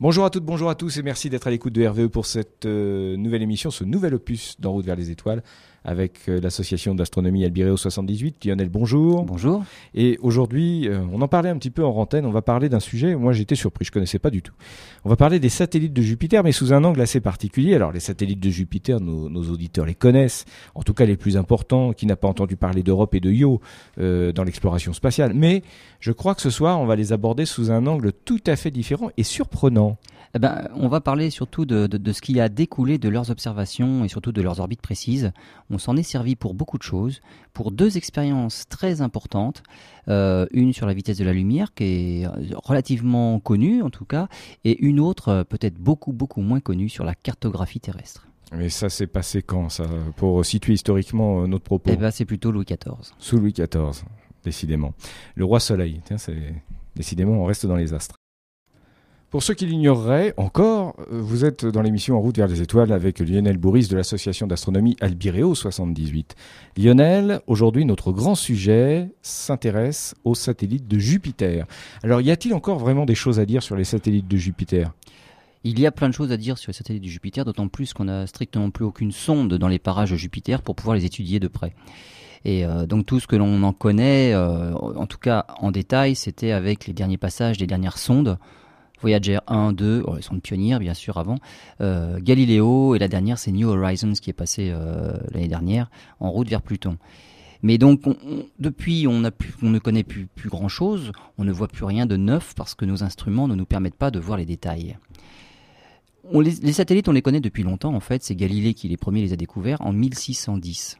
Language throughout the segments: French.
Bonjour à toutes, bonjour à tous et merci d'être à l'écoute de RVE pour cette euh, nouvelle émission, ce nouvel opus d'En route vers les étoiles avec euh, l'association d'astronomie Albireo 78. Lionel, bonjour. Bonjour. Et aujourd'hui, euh, on en parlait un petit peu en rantaine, on va parler d'un sujet, moi j'étais surpris, je connaissais pas du tout. On va parler des satellites de Jupiter, mais sous un angle assez particulier. Alors les satellites de Jupiter, nos, nos auditeurs les connaissent, en tout cas les plus importants, qui n'a pas entendu parler d'Europe et de Io euh, dans l'exploration spatiale. Mais je crois que ce soir, on va les aborder sous un angle tout à fait différent et surprenant. Eh ben, on va parler surtout de, de, de, ce qui a découlé de leurs observations et surtout de leurs orbites précises. On s'en est servi pour beaucoup de choses, pour deux expériences très importantes. Euh, une sur la vitesse de la lumière, qui est relativement connue en tout cas, et une autre euh, peut-être beaucoup beaucoup moins connue sur la cartographie terrestre. Mais ça s'est passé quand, ça, pour situer historiquement euh, notre propos? Eh ben, c'est plutôt Louis XIV. Sous Louis XIV, décidément. Le roi Soleil, tiens, c'est décidément, on reste dans les astres. Pour ceux qui l'ignoreraient encore, euh, vous êtes dans l'émission En route vers les étoiles avec Lionel Bourris de l'association d'astronomie Albireo 78. Lionel, aujourd'hui notre grand sujet s'intéresse aux satellites de Jupiter. Alors y a-t-il encore vraiment des choses à dire sur les satellites de Jupiter? Il y a plein de choses à dire sur les satellites de Jupiter, d'autant plus qu'on n'a strictement plus aucune sonde dans les parages de Jupiter pour pouvoir les étudier de près. Et euh, donc tout ce que l'on en connaît, euh, en tout cas en détail, c'était avec les derniers passages des dernières sondes Voyager 1, 2, oh, ils sont de pionniers bien sûr avant, euh, Galileo et la dernière c'est New Horizons qui est passé euh, l'année dernière en route vers Pluton. Mais donc on, on, depuis on, ne connaît plus, plus grand chose, on ne voit plus rien de neuf parce que nos instruments ne nous permettent pas de voir les détails. Les, les, satellites on les connaît depuis longtemps en fait, c'est Galilée qui les premiers les a découverts en 1610.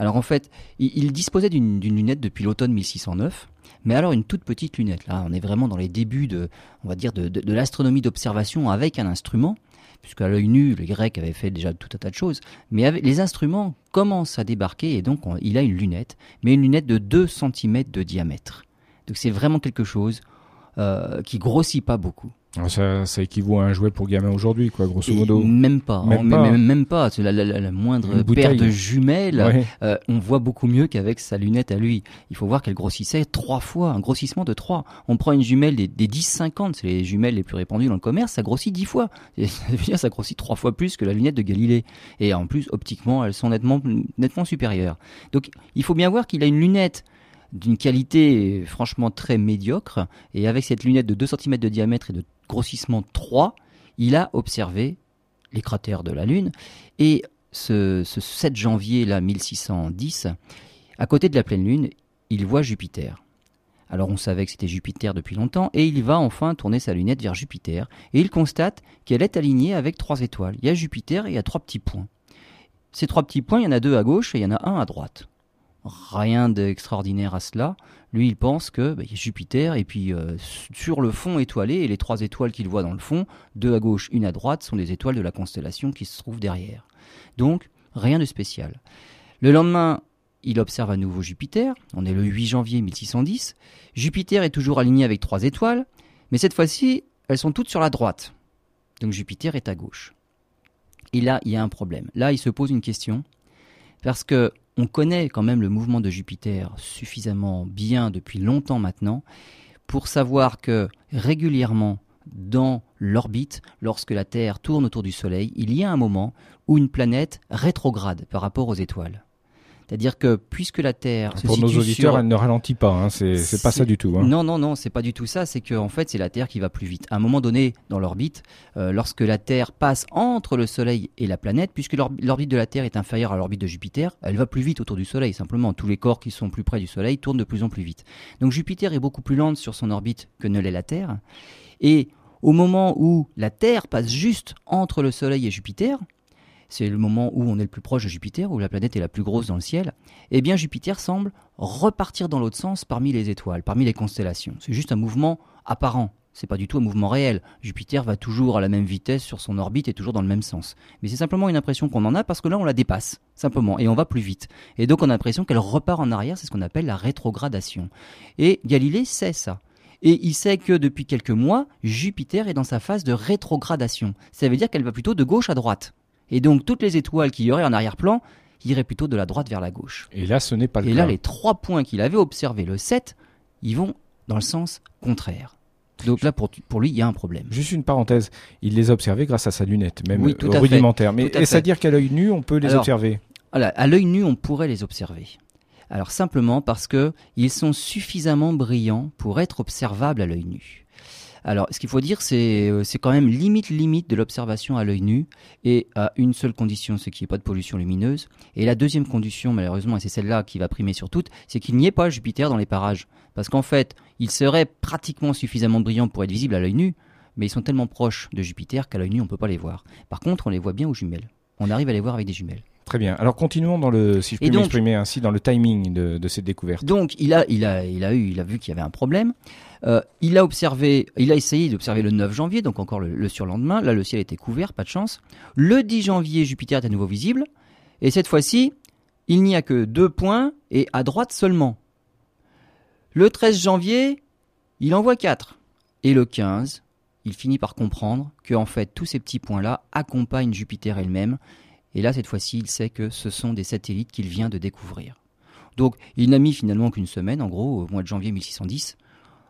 Alors en fait, il, disposait d'une lunette depuis l'automne 1609 mais alors une toute petite lunette. Là, on est vraiment dans les débuts de, va dire, de, l'astronomie d'observation avec un instrument, puisqu'à l'œil nu, les Grecs avaient fait déjà tout un tas de choses. Mais les instruments commencent à débarquer et donc on, il a une lunette, mais une lunette de 2 cm de diamètre. Donc c'est vraiment quelque chose euh, qui grossit pas beaucoup. Ça, ça, équivaut à un jouet pour gamin aujourd'hui, quoi, grosso modo. Et même pas, même, oh, pas. même, même pas. La, la, la, la moindre paire de jumelles, ouais. euh, on voit beaucoup mieux qu'avec sa lunette à lui. Il faut voir qu'elle grossissait trois fois, un grossissement de trois. On prend une jumelle des, des 10-50, c'est les jumelles les plus répandues dans le commerce, ça grossit dix fois. Et ça veut dire ça grossit trois fois plus que la lunette de Galilée. Et en plus, optiquement, elles sont nettement, nettement supérieures. Donc, il faut bien voir qu'il a une lunette d'une qualité franchement très médiocre. Et avec cette lunette de 2 cm de diamètre et de grossissement 3, il a observé les cratères de la Lune. Et ce, ce 7 janvier là, 1610, à côté de la pleine Lune, il voit Jupiter. Alors on savait que c'était Jupiter depuis longtemps, et il va enfin tourner sa lunette vers Jupiter, et il constate qu'elle est alignée avec trois étoiles. Il y a Jupiter et il y a trois petits points. Ces trois petits points, il y en a deux à gauche et il y en a un à droite rien d'extraordinaire à cela. Lui, il pense que bah, Jupiter et puis euh, sur le fond étoilé et les trois étoiles qu'il voit dans le fond, deux à gauche, une à droite, sont des étoiles de la constellation qui se trouve derrière. Donc rien de spécial. Le lendemain, il observe à nouveau Jupiter. On est le 8 janvier 1610. Jupiter est toujours aligné avec trois étoiles, mais cette fois-ci, elles sont toutes sur la droite. Donc Jupiter est à gauche. Et là, il y a un problème. Là, il se pose une question parce que on connaît quand même le mouvement de Jupiter suffisamment bien depuis longtemps maintenant pour savoir que régulièrement dans l'orbite, lorsque la Terre tourne autour du Soleil, il y a un moment où une planète rétrograde par rapport aux étoiles. C'est-à-dire que puisque la Terre pour nos auditeurs, sur... elle ne ralentit pas. Hein, c'est pas ça du tout. Hein. Non, non, non, c'est pas du tout ça. C'est que en fait, c'est la Terre qui va plus vite. À un moment donné, dans l'orbite, euh, lorsque la Terre passe entre le Soleil et la planète, puisque l'orbite de la Terre est inférieure à l'orbite de Jupiter, elle va plus vite autour du Soleil. Simplement, tous les corps qui sont plus près du Soleil tournent de plus en plus vite. Donc Jupiter est beaucoup plus lente sur son orbite que ne l'est la Terre. Et au moment où la Terre passe juste entre le Soleil et Jupiter, c'est le moment où on est le plus proche de Jupiter, où la planète est la plus grosse dans le ciel, eh bien Jupiter semble repartir dans l'autre sens parmi les étoiles, parmi les constellations. C'est juste un mouvement apparent. C'est pas du tout un mouvement réel. Jupiter va toujours à la même vitesse sur son orbite et toujours dans le même sens. Mais c'est simplement une impression qu'on en a parce que là on la dépasse, simplement, et on va plus vite. Et donc on a l'impression qu'elle repart en arrière, c'est ce qu'on appelle la rétrogradation. Et Galilée sait ça. Et il sait que depuis quelques mois, Jupiter est dans sa phase de rétrogradation. Ça veut dire qu'elle va plutôt de gauche à droite. Et donc toutes les étoiles qu'il y aurait en arrière-plan iraient plutôt de la droite vers la gauche. Et là, ce n'est pas le Et cas. là, les trois points qu'il avait observés, le 7, ils vont dans le sens contraire. Donc là, pour, pour lui, il y a un problème. Juste une parenthèse, il les a observés grâce à sa lunette, même rudimentaire. Mais est-ce à dire qu'à l'œil nu, on peut les observer À l'œil nu, on pourrait les observer. Alors simplement parce que ils sont suffisamment brillants pour être observables à l'œil nu. Alors, ce qu'il faut dire, c'est euh, c'est quand même limite limite de l'observation à l'œil nu et à une seule condition, c'est qu'il n'y ait pas de pollution lumineuse. Et la deuxième condition, malheureusement, et c'est celle-là qui va primer sur toutes, c'est qu'il n'y ait pas Jupiter dans les parages. Parce qu'en fait, ils seraient pratiquement suffisamment brillants pour être visibles à l'œil nu, mais ils sont tellement proches de Jupiter qu'à l'œil nu, on ne peut pas les voir. Par contre, on les voit bien aux jumelles. On arrive à les voir avec des jumelles. Très bien. Alors continuons dans le, si je peux m'exprimer ainsi, dans le timing de, de, cette découverte. Donc il a, il a, il a eu, il a vu qu'il y avait un problème. Euh, il a observé, il a essayé d'observer le 9 janvier, donc encore le, surlendemain. Là, le ciel était couvert, pas de chance. Le 10 janvier, Jupiter est à nouveau visible. Et cette fois-ci, il n'y a que deux points et à droite seulement. Le 13 janvier, il en voit quatre. Et le 15, il finit par comprendre que en fait tous ces petits points-là accompagnent Jupiter elle-même et là, cette fois-ci, il sait que ce sont des satellites qu'il vient de découvrir. Donc, il n'a mis finalement qu'une semaine, en gros, au mois de janvier 1610,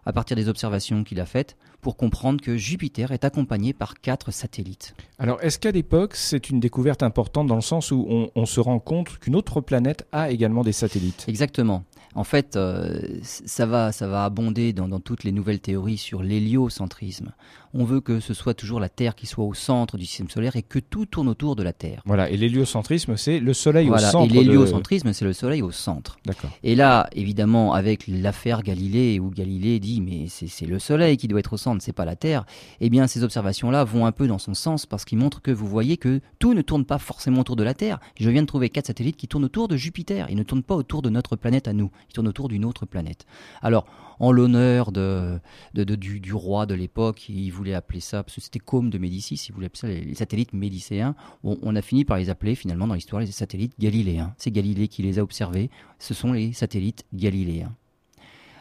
à partir des observations qu'il a faites, pour comprendre que Jupiter est accompagné par quatre satellites. Alors, est-ce qu'à l'époque, c'est une découverte importante dans le sens où on, se rend compte qu'une autre planète a également des satellites? Exactement. En fait, euh, ça, va, ça va abonder dans, dans, toutes les nouvelles théories sur l'héliocentrisme on veut que ce soit toujours la Terre qui soit au centre du système solaire et que tout tourne autour de la Terre. Voilà, et l'héliocentrisme, c'est le Soleil au centre. Et l'héliocentrisme, c'est le Soleil au centre. D'accord. Et là, évidemment, avec l'affaire Galilée, où Galilée dit, mais c'est le Soleil qui doit être au centre, c'est pas la Terre, eh bien, ces observations-là vont un peu dans son sens parce qu'ils montrent que vous voyez que tout ne tourne pas forcément autour de la Terre. Je viens de trouver quatre satellites qui tournent autour de Jupiter. Ils ne tournent pas autour de notre planète à nous. Ils tournent autour d'une autre planète. Alors, en l'honneur de, du, roi de l'époque. Il voulait appeler ça, parce que c'était comme de Médicis, il voulait appeler ça les, satellites médicéens. on a fini par les appeler finalement dans l'histoire les satellites galiléens. C'est Galilée qui les a observés. Ce sont les satellites galiléens.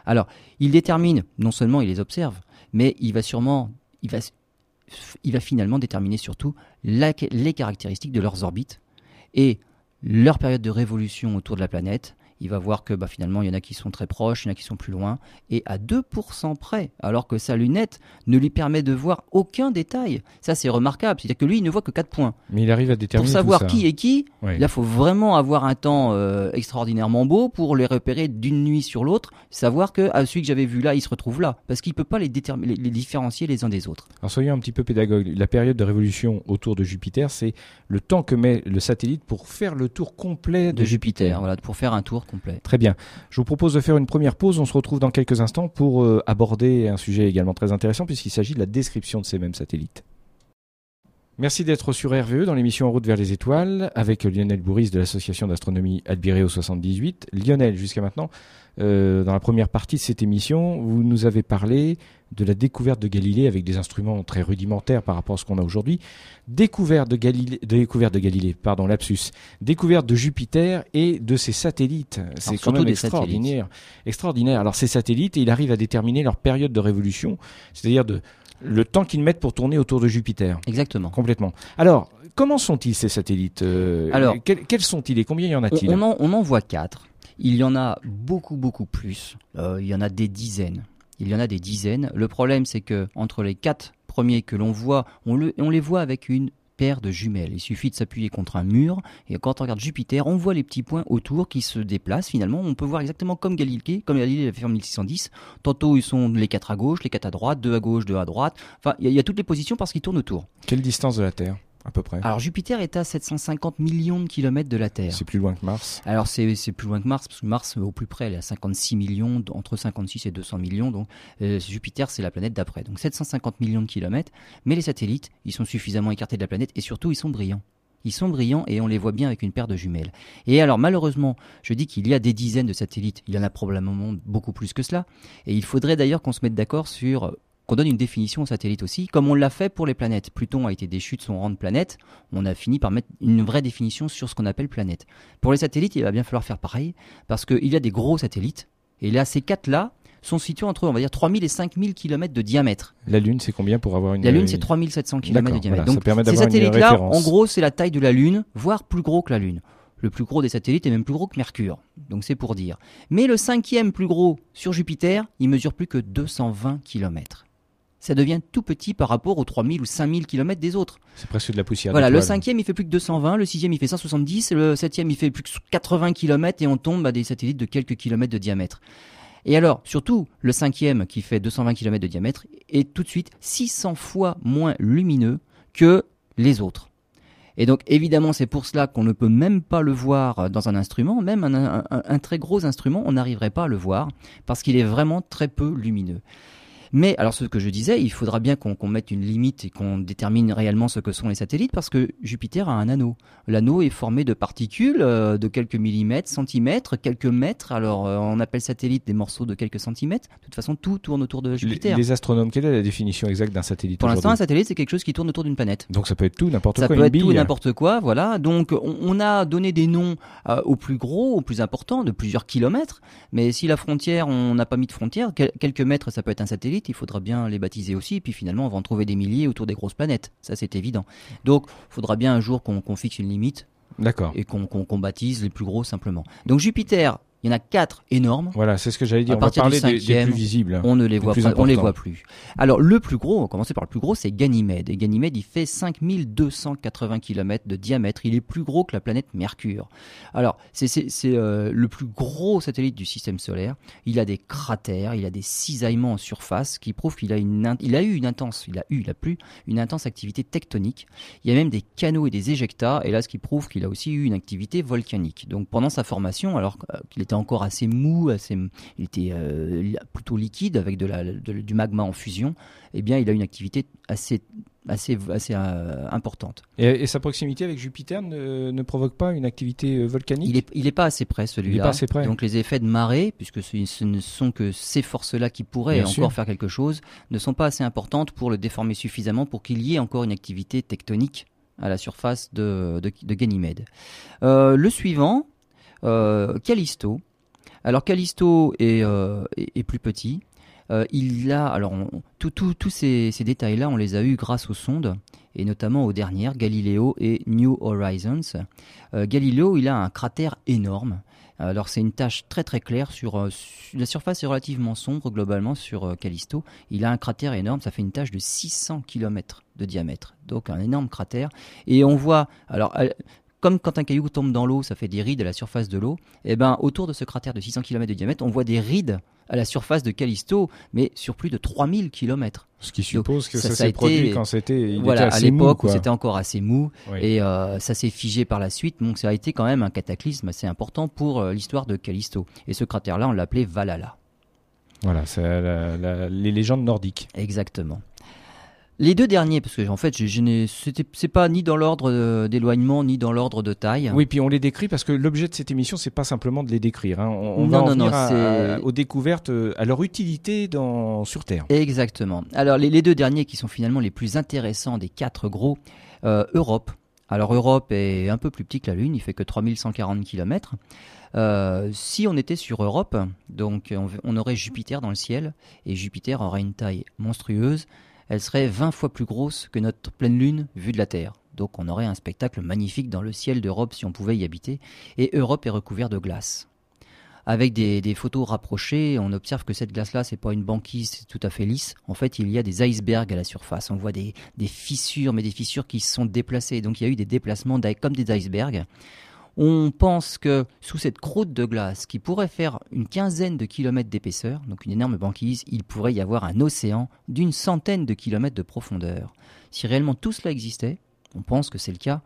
Alors, il détermine, non seulement il les observe, mais il va sûrement, il va finalement déterminer surtout les caractéristiques de leurs orbites et leur période de révolution autour de la planète, il va voir que bah, finalement, il y en a qui sont très proches, il y en a qui sont plus loin, et à 2% près, alors que sa lunette ne lui permet de voir aucun détail. Ça, c'est remarquable. C'est-à-dire que lui, il ne voit que 4 points. Mais il arrive à déterminer. Pour savoir qui est qui, il faut vraiment avoir un temps euh, extraordinairement beau pour les repérer d'une nuit sur l'autre, savoir que ah, celui que j'avais vu là, il se retrouve là, parce qu'il ne peut pas les, les, les différencier les uns des autres. Alors soyons un petit peu pédagogue. La période de révolution autour de Jupiter, c'est le temps que met le satellite pour faire le tour complet de, Jupiter. Jupiter. Voilà, pour faire un tour Très bien. Je vous propose de faire une première pause. On se retrouve dans quelques instants pour euh, aborder un sujet également très intéressant puisqu'il s'agit de la description de ces mêmes satellites. Merci d'être sur RVE dans l'émission En route vers les étoiles avec Lionel Bourris de l'association d'astronomie Albireo 78. Lionel, jusqu'à maintenant, euh, dans la première partie de cette émission, vous nous avez parlé de la découverte de Galilée avec des instruments très rudimentaires par rapport à ce qu'on a aujourd'hui. Découverte de Galilée, découverte de Galilée, pardon, lapsus. Découverte de Jupiter et de ses satellites. C'est quand même extraordinaire. Extraordinaire. Alors ces satellites, il arrive à déterminer leur période de révolution, c'est-à-dire de le temps qu'ils mettent pour tourner autour de Jupiter. Exactement. Complètement. Alors, comment sont-ils ces satellites euh, Alors, quels, sont-ils et combien y en a-t-il? on, en, voit quatre. Il y en a beaucoup, beaucoup plus. Euh, il y en a des dizaines. Il y en a des dizaines. Le problème, c'est que entre les quatre premiers que l'on voit, on, on les voit avec une de jumelles. Il suffit de s'appuyer contre un mur et quand on regarde Jupiter, on voit les petits points autour qui se déplacent finalement. On peut voir exactement comme Galilée, comme Galilée l'a fait en 1610. Tantôt ils sont les quatre à gauche, les quatre à droite, deux à gauche, deux à droite. Enfin, il y, y, a toutes les positions parce qu'ils tournent autour. Quelle distance de la Terre? À peu près. Alors Jupiter est à 750 millions de kilomètres de la Terre. C'est plus loin que Mars. Alors c'est plus loin que Mars parce que Mars au plus près elle est à 56 millions, entre 56 et 200 millions. Donc euh, Jupiter c'est la planète d'après. Donc 750 millions de kilomètres. Mais les satellites ils sont suffisamment écartés de la planète et surtout ils sont brillants. Ils sont brillants et on les voit bien avec une paire de jumelles. Et alors malheureusement, je dis qu'il y a des dizaines de satellites, il y en a probablement beaucoup plus que cela. Et il faudrait d'ailleurs qu'on se mette d'accord sur qu'on donne une définition aux satellites aussi, comme on l'a fait pour les planètes. Pluton a été déchu de son rang de planète, on a fini par mettre une vraie définition sur ce qu'on appelle planète. Pour les satellites, il va bien falloir faire pareil, parce qu'il y a des gros satellites, et là, ces quatre-là sont situés entre, on va dire, 3000 et 5000 km de diamètre. La Lune, c'est combien pour avoir une... La Lune, c'est 3700 km de diamètre. Donc, ces satellites-là, en gros, c'est la taille de la Lune, voire plus gros que la Lune. Le plus gros des satellites est même plus gros que Mercure. Donc c'est pour dire. Mais le cinquième plus gros sur Jupiter, il mesure plus que 220 km. Ça devient tout petit par rapport aux 3000 ou 5000 km des autres. C'est presque de la poussière. Voilà, le cinquième il fait plus que 220, le sixième il fait 170, le septième il fait plus que 80 km et on tombe à des satellites de quelques kilomètres de diamètre. Et alors, surtout, le cinquième qui fait 220 km de diamètre est tout de suite 600 fois moins lumineux que les autres. Et donc, évidemment, c'est pour cela qu'on ne peut même pas le voir dans un instrument, même un très gros instrument, on n'arriverait pas à le voir, parce qu'il est vraiment très peu lumineux. Mais alors ce que je disais, il faudra bien qu'on mette une limite et qu'on détermine réellement ce que sont les satellites parce que Jupiter a un anneau. L'anneau est formé de particules euh, de quelques millimètres, centimètres, quelques mètres. Alors euh, on appelle satellite des morceaux de quelques centimètres. De toute façon, tout tourne autour de Jupiter. Les, astronomes, quelle est la définition exacte d'un satellite Pour l'instant, un satellite, c'est quelque chose qui tourne autour d'une planète. Donc ça peut être tout, n'importe quoi. Ça peut être tout, n'importe quoi, voilà. Donc on, a donné des noms euh, aux plus gros, aux plus importants, de plusieurs kilomètres. Mais si la frontière, on n'a pas mis de frontière, quelques mètres, ça peut être un satellite. Il faudra bien les baptiser aussi. Et puis finalement, on va en trouver des milliers autour des grosses planètes. Ça, c'est évident. Donc, il faudra bien un jour qu'on fixe une limite. D'accord. Et qu'on baptise les plus gros simplement. Donc Jupiter, il y en a quatre énormes. Voilà, c'est ce que j'allais dire. on va parler des, plus visibles. On ne les voit pas, on les voit plus. Alors le plus gros, on va commencer par le plus gros, c'est Ganymède. Et Ganymède, il fait 5280 km de diamètre. Il est plus gros que la planète Mercure. Alors c'est euh, le plus gros satellite du système solaire. Il a des cratères, il a des cisaillements en surface qui prouvent qu'il a une, il a eu une intense, il a eu, il a plus une intense activité tectonique. Il y a même des canaux et des éjectats. Et là, ce qui prouve qu'il a aussi eu une activité volcanique. Donc pendant sa formation, alors euh, qu'il était encore assez mou, assez, il était euh, plutôt liquide avec de la, du magma en fusion, eh bien, il a une activité assez assez, assez euh, importante. Et, sa proximité avec Jupiter ne, provoque pas une activité euh, volcanique? Il n'est il est pas assez près celui-là. Donc les effets de marée, puisque ce, ne sont que ces forces-là qui pourraient encore faire quelque chose, ne sont pas assez importantes pour le déformer suffisamment pour qu'il y ait encore une activité tectonique à la surface de, de, Ganymède. le suivant, Callisto, alors Callisto est, euh, plus petit. Euh, il a alors tous ces, détails-là, on les a eus grâce aux sondes et notamment aux dernières, Galileo et New Horizons. Euh, Galileo, il a un cratère énorme. Alors c'est une tache très très claire sur, la surface est relativement sombre globalement sur Callisto. Il a un cratère énorme, ça fait une tache de 600 km de diamètre, donc un énorme cratère. Et on voit alors comme quand un caillou tombe dans l'eau, ça fait des rides à la surface de l'eau, et eh ben autour de ce cratère de 600 km de diamètre, on voit des rides à la surface de Callisto, mais sur plus de 3000 km. Ce qui suppose que ça, s'est produit quand c'était voilà, à l'époque où c'était encore assez mou et euh, ça s'est figé par la suite. Donc ça a été quand même un cataclysme assez important pour euh, l'histoire de Callisto. Et ce cratère-là, on l'appelait Valhalla. Voilà, c'est les légendes nordiques. Exactement. Les deux derniers, parce que en fait, c'est pas ni dans l'ordre euh, d'éloignement ni dans l'ordre de taille. Oui, puis on les décrit parce que l'objet de cette émission, c'est pas simplement de les décrire. Hein. On, va en venir aux découvertes, euh, à leur utilité dans, sur Terre. Exactement. Alors les, deux derniers qui sont finalement les plus intéressants des quatre gros, euh, Europe. Alors Europe est un peu plus petit que la Lune, il fait que 3140 km. si on était sur Europe, donc on, aurait Jupiter dans le ciel, et Jupiter aurait une taille monstrueuse elle serait 20 fois plus grosse que notre pleine lune vue de la Terre. Donc on aurait un spectacle magnifique dans le ciel d'Europe si on pouvait y habiter. Et Europe est recouverte de glace. Avec des, photos rapprochées, on observe que cette glace-là, c'est pas une banquise tout à fait lisse. En fait, il y a des icebergs à la surface. On voit des, fissures, mais des fissures qui sont déplacées. Donc il y a eu des déplacements comme des icebergs. On pense que sous cette croûte de glace qui pourrait faire une quinzaine de kilomètres d'épaisseur, donc une énorme banquise, il pourrait y avoir un océan d'une centaine de kilomètres de profondeur. Si réellement tout cela existait, on pense que c'est le cas,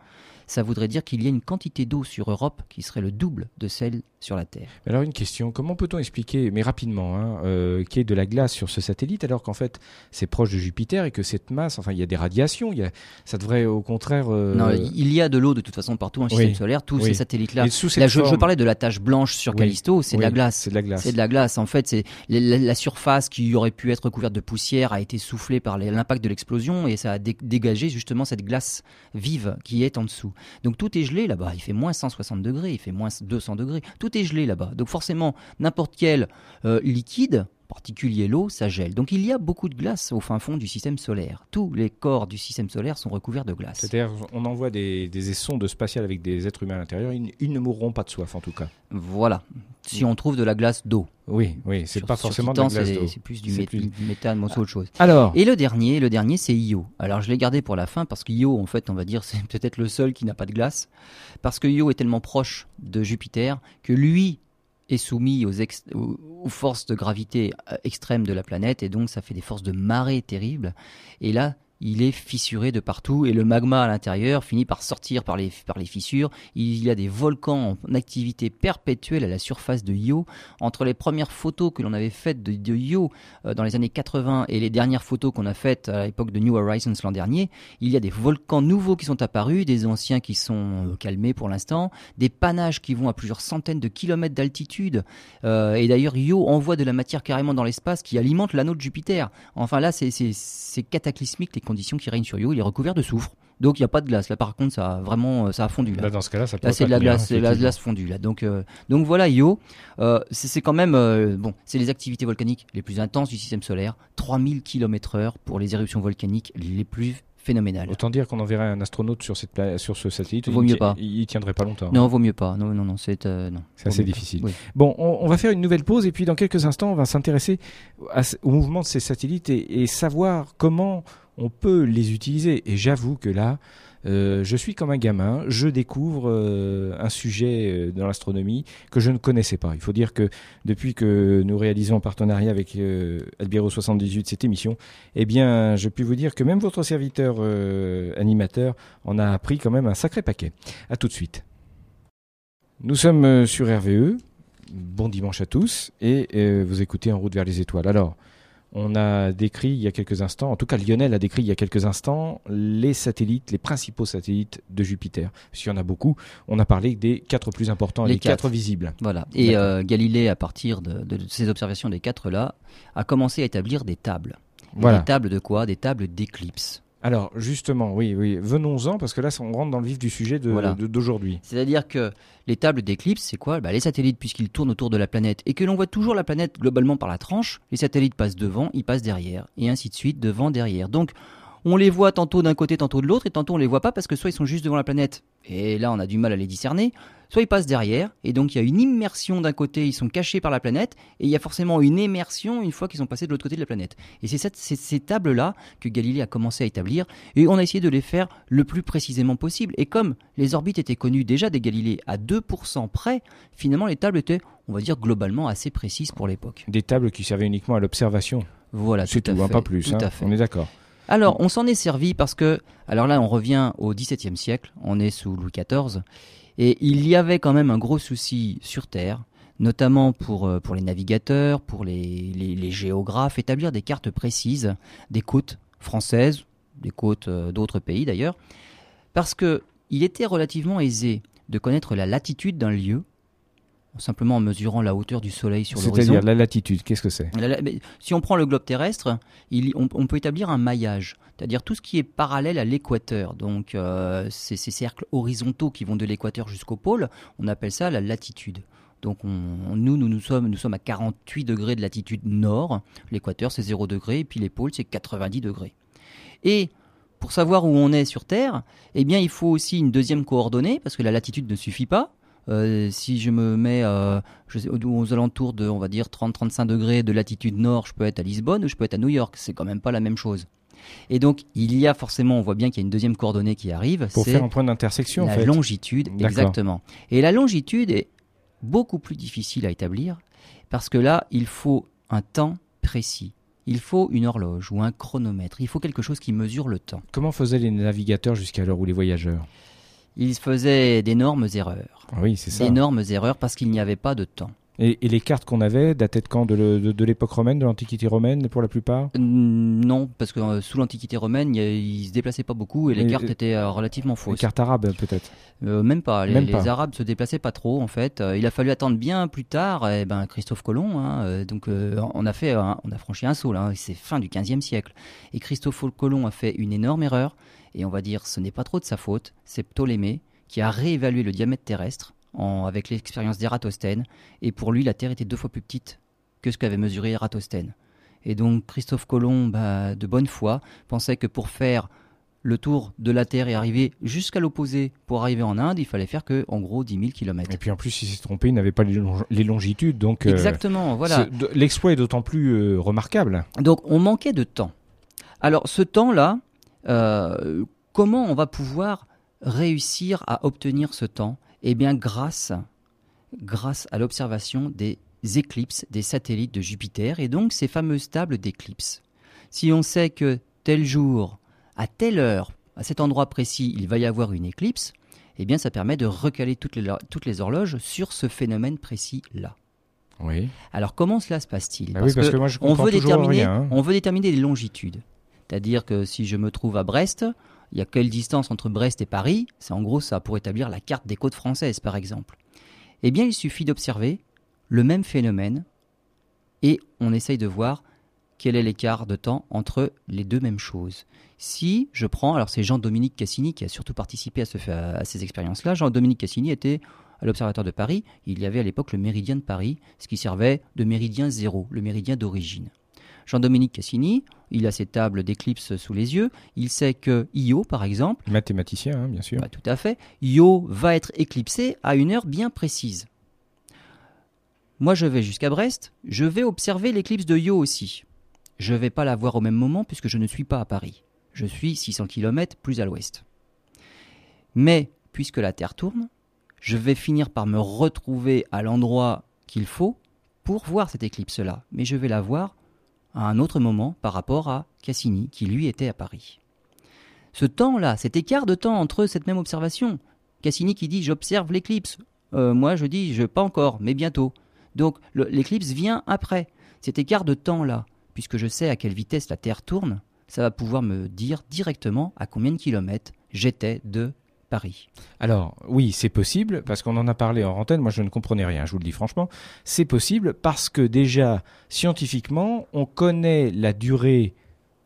ça voudrait dire qu'il y a une quantité d'eau sur Europe qui serait le double de celle sur la Terre. Alors une question, comment peut-on expliquer, mais rapidement, hein, euh, qu'il y ait de la glace sur ce satellite alors qu'en fait c'est proche de Jupiter et que cette masse, enfin il y a des radiations, il y a, ça devrait au contraire... Euh, non, il y a de l'eau de toute façon partout le système solaire, tous ces satellites-là. Là, je, parlais de la tache blanche sur Callisto, c'est de la glace. C'est de la glace. C'est de la glace. En fait, c'est la, surface qui aurait pu être recouverte de poussière a été soufflée par l'impact de l'explosion et ça a dégagé justement cette glace vive qui est en dessous. Donc tout est gelé là-bas. Il fait moins 160 degrés, il fait moins 200 degrés. Tout est gelé là-bas. Donc forcément, n'importe quel euh, liquide, particulier l'eau, ça gèle. Donc il y a beaucoup de glace au fin fond du système solaire. Tous les corps du système solaire sont recouverts de glace. C'est-à-dire, on envoie des, des sondes spatiales avec des êtres humains à l'intérieur, ils, ne mourront pas de soif en tout cas. Voilà. Si on trouve de la glace d'eau. Oui, oui, c'est pas forcément de la glace d'eau. C'est plus du, méthane, ou autre chose. Alors. Et le dernier, le dernier, c'est Io. Alors je l'ai gardé pour la fin parce que Io, en fait, on va dire, c'est peut-être le seul qui n'a pas de glace, parce que Io est tellement proche de Jupiter que lui est soumis aux, forces de gravité euh, extrêmes de la planète et donc ça fait des forces de marée terribles. Et là, il est fissuré de partout et le magma à l'intérieur finit par sortir par les, par les fissures. Il y a des volcans en activité perpétuelle à la surface de Io. Entre les premières photos que l'on avait faites de, Io euh, dans les années 80 et les dernières photos qu'on a faites à l'époque de New Horizons l'an dernier, il y a des volcans nouveaux qui sont apparus, des anciens qui sont euh, calmés pour l'instant, des panaches qui vont à plusieurs centaines de kilomètres d'altitude. Euh, et d'ailleurs, Io envoie de la matière carrément dans l'espace qui alimente l'anneau de Jupiter. Enfin là, c'est cataclysmique les conditions qui règnent sur Io, il est recouvert de soufre. Donc il n'y a pas de glace. Là par contre, ça a vraiment ça a fondu. Là, dans ce cas-là, ça c'est de la glace, c'est la glace fondue là. Donc euh, donc voilà Io. Euh, c'est quand même euh, bon, c'est les activités volcaniques les plus intenses du système solaire. 3000 km/h pour les éruptions volcaniques les plus phénoménales. Autant dire qu'on enverrait un astronaute sur cette sur ce satellite. Vaut mieux pas. Il, tiendrait pas longtemps. Non, vaut mieux pas. Non, non, non, c'est non. C'est assez difficile. Bon, on, va faire une nouvelle pause et puis dans quelques instants, on va s'intéresser au mouvement de ces satellites et savoir comment on peut les utiliser. Et j'avoue que là, euh, je suis comme un gamin, je découvre euh, un sujet euh, dans l'astronomie que je ne connaissais pas. Il faut dire que depuis que nous réalisons en partenariat avec Albiro 78 cette émission, eh bien, je puis vous dire que même votre serviteur animateur en a appris quand même un sacré paquet. À tout de suite. Nous sommes sur RVE. Bon dimanche à tous et vous écoutez En route vers les étoiles. Alors, on a décrit il y a quelques instants, en tout cas Lionel a décrit il y a quelques instants, les satellites, les principaux satellites de Jupiter. Puisqu'il y en a beaucoup, on a parlé des quatre plus importants, les, quatre. visibles. Voilà. Et euh, Galilée, à partir de, de, ces observations des quatre là, a commencé à établir des tables. Des tables de quoi? Des tables d'éclipses. Alors justement, oui, oui, venons-en parce que là, on rentre dans le vif du sujet d'aujourd'hui. C'est-à-dire que les tables d'éclipse, c'est quoi? Bah, Les satellites, puisqu'ils tournent autour de la planète et que l'on voit toujours la planète globalement par la tranche, les satellites passent devant, ils passent derrière, et ainsi de suite, devant, derrière. Donc, on les voit tantôt d'un côté, tantôt de l'autre, et tantôt on les voit pas parce que soit ils sont juste devant la planète, et là on a du mal à les discerner, soit ils passent derrière, et donc il y a une immersion d'un côté, ils sont cachés par la planète, et il y a forcément une immersion une fois qu'ils sont passés de l'autre côté de la planète. Et c'est ces tables-là que Galilée a commencé à établir, et on a essayé de les faire le plus précisément possible. Et comme les orbites étaient connues déjà des Galilées à 2% près, finalement les tables étaient, on va dire, globalement assez précises pour l'époque. Des tables qui servaient uniquement à l'observation. Voilà, c'est tout, tout hein, pas plus. Tout hein. à fait. On est d'accord. Alors, on s'en est servi parce que, alors là, on revient au XVIIe siècle, on est sous Louis XIV, et il y avait quand même un gros souci sur Terre, notamment pour, euh, pour les navigateurs, pour les, géographes, établir des cartes précises des côtes françaises, des côtes euh, d'autres pays d'ailleurs, parce que il était relativement aisé de connaître la latitude d'un lieu simplement en mesurant la hauteur du Soleil sur l'horizon. C'est-à-dire la latitude, qu'est-ce que c'est Si on prend le globe terrestre, on, peut établir un maillage, c'est-à-dire tout ce qui est parallèle à l'équateur. Donc euh, ces, cercles horizontaux qui vont de l'équateur jusqu'au pôle, on appelle ça la latitude. Donc nous, nous, nous, sommes, nous sommes à 48 degrés de latitude nord, l'équateur c'est 0 degré, et puis les pôles c'est 90 degrés. Et pour savoir où on est sur Terre, eh bien, il faut aussi une deuxième coordonnée, parce que la latitude ne suffit pas. Euh, si je me mets euh, aux alentours de, on va dire, 30-35 degrés de latitude nord, je peux être à Lisbonne ou je peux être à New York. C'est quand même pas la même chose. Et donc, il y a forcément, on voit bien qu'il y a une deuxième coordonnée qui arrive. Pour faire un point d'intersection, La longitude, exactement. Et la longitude est beaucoup plus difficile à établir parce que là, il faut un temps précis. Il faut une horloge ou un chronomètre. Il faut quelque chose qui mesure le temps. Comment faisaient les navigateurs jusqu'à l'heure ou les voyageurs? Ils faisaient d'énormes erreurs. Ah oui, c'est ça. D'énormes erreurs parce qu'il n'y avait pas de temps. Et, les cartes qu'on avait dataient de quand? De l'époque romaine, de l'Antiquité romaine pour la plupart? Non, parce que euh, sous l'Antiquité romaine, ils se déplaçaient pas beaucoup et les cartes étaient euh, relativement fausses. Les cartes arabes peut-être euh, Même pas. Les, les, Arabes se déplaçaient pas trop en fait. il a fallu attendre bien plus tard. Eh ben Christophe Colomb, hein, donc on a fait, on a franchi un saut là. C'est fin du 15e siècle. Et Christophe Colomb a fait une énorme erreur et on va dire ce n'est pas trop de sa faute, c'est Ptolémée qui a réévalué le diamètre terrestre en, avec l'expérience d'Ératosthène, et pour lui la Terre était deux fois plus petite que ce qu'avait mesuré Eratosthène. Et donc Christophe Colomb, bah, de bonne foi, pensait que pour faire le tour de la Terre et arriver jusqu'à l'opposé pour arriver en Inde, il fallait faire que, en gros, 10 000 km. Et puis en plus, il s'est trompé, il n'avait pas les, longitudes. Donc, euh, Exactement, voilà. L'exploit est d'autant plus euh, remarquable. Donc on manquait de temps. Alors ce temps-là, euh, comment on va pouvoir réussir à obtenir ce temps? Eh bien grâce, grâce à l'observation des éclipses des satellites de Jupiter et donc ces fameuses tables d'éclipses. Si on sait que tel jour, à telle heure, à cet endroit précis, il va y avoir une éclipse, eh bien ça permet de recaler toutes les, toutes les horloges sur ce phénomène précis-là. Oui. Alors comment cela se passe-t-il? Bah Parce, que, on veut déterminer, hein. on veut déterminer les longitudes. C'est-à-dire que si je me trouve à Brest, il y a quelle distance entre Brest et Paris? C'est en gros ça pour établir la carte des côtes françaises par exemple. Eh bien il suffit d'observer le même phénomène et on essaye de voir quel est l'écart de temps entre les deux mêmes choses. Si je prends, alors c'est Jean-Dominique Cassini qui a surtout participé à, ce, à ces expériences-là, Jean-Dominique Cassini était à l'Observatoire de Paris, il y avait à l'époque le méridien de Paris, ce qui servait de méridien zéro, le méridien d'origine. Jean-Dominique Cassini, il a ses tables d'éclipse sous les yeux, il sait que Io, par exemple... Mathématicien, hein, bien sûr. Bah, tout à fait. Io va être éclipsé à une heure bien précise. Moi, je vais jusqu'à Brest, je vais observer l'éclipse de Io aussi. Je ne vais pas la voir au même moment puisque je ne suis pas à Paris. Je suis 600 km plus à l'ouest. Mais, puisque la Terre tourne, je vais finir par me retrouver à l'endroit qu'il faut pour voir cette éclipse-là. Mais je vais la voir à un autre moment par rapport à Cassini, qui lui était à Paris. Ce temps-là, cet écart de temps entre cette même observation, Cassini qui dit j'observe l'éclipse, euh, moi je dis je pas encore, mais bientôt. Donc l'éclipse vient après. Cet écart de temps-là, puisque je sais à quelle vitesse la Terre tourne, ça va pouvoir me dire directement à combien de kilomètres j'étais de Paris. Alors oui, c'est possible, parce qu'on en a parlé en antenne, moi je ne comprenais rien, je vous le dis franchement. C'est possible parce que déjà, scientifiquement, on connaît la durée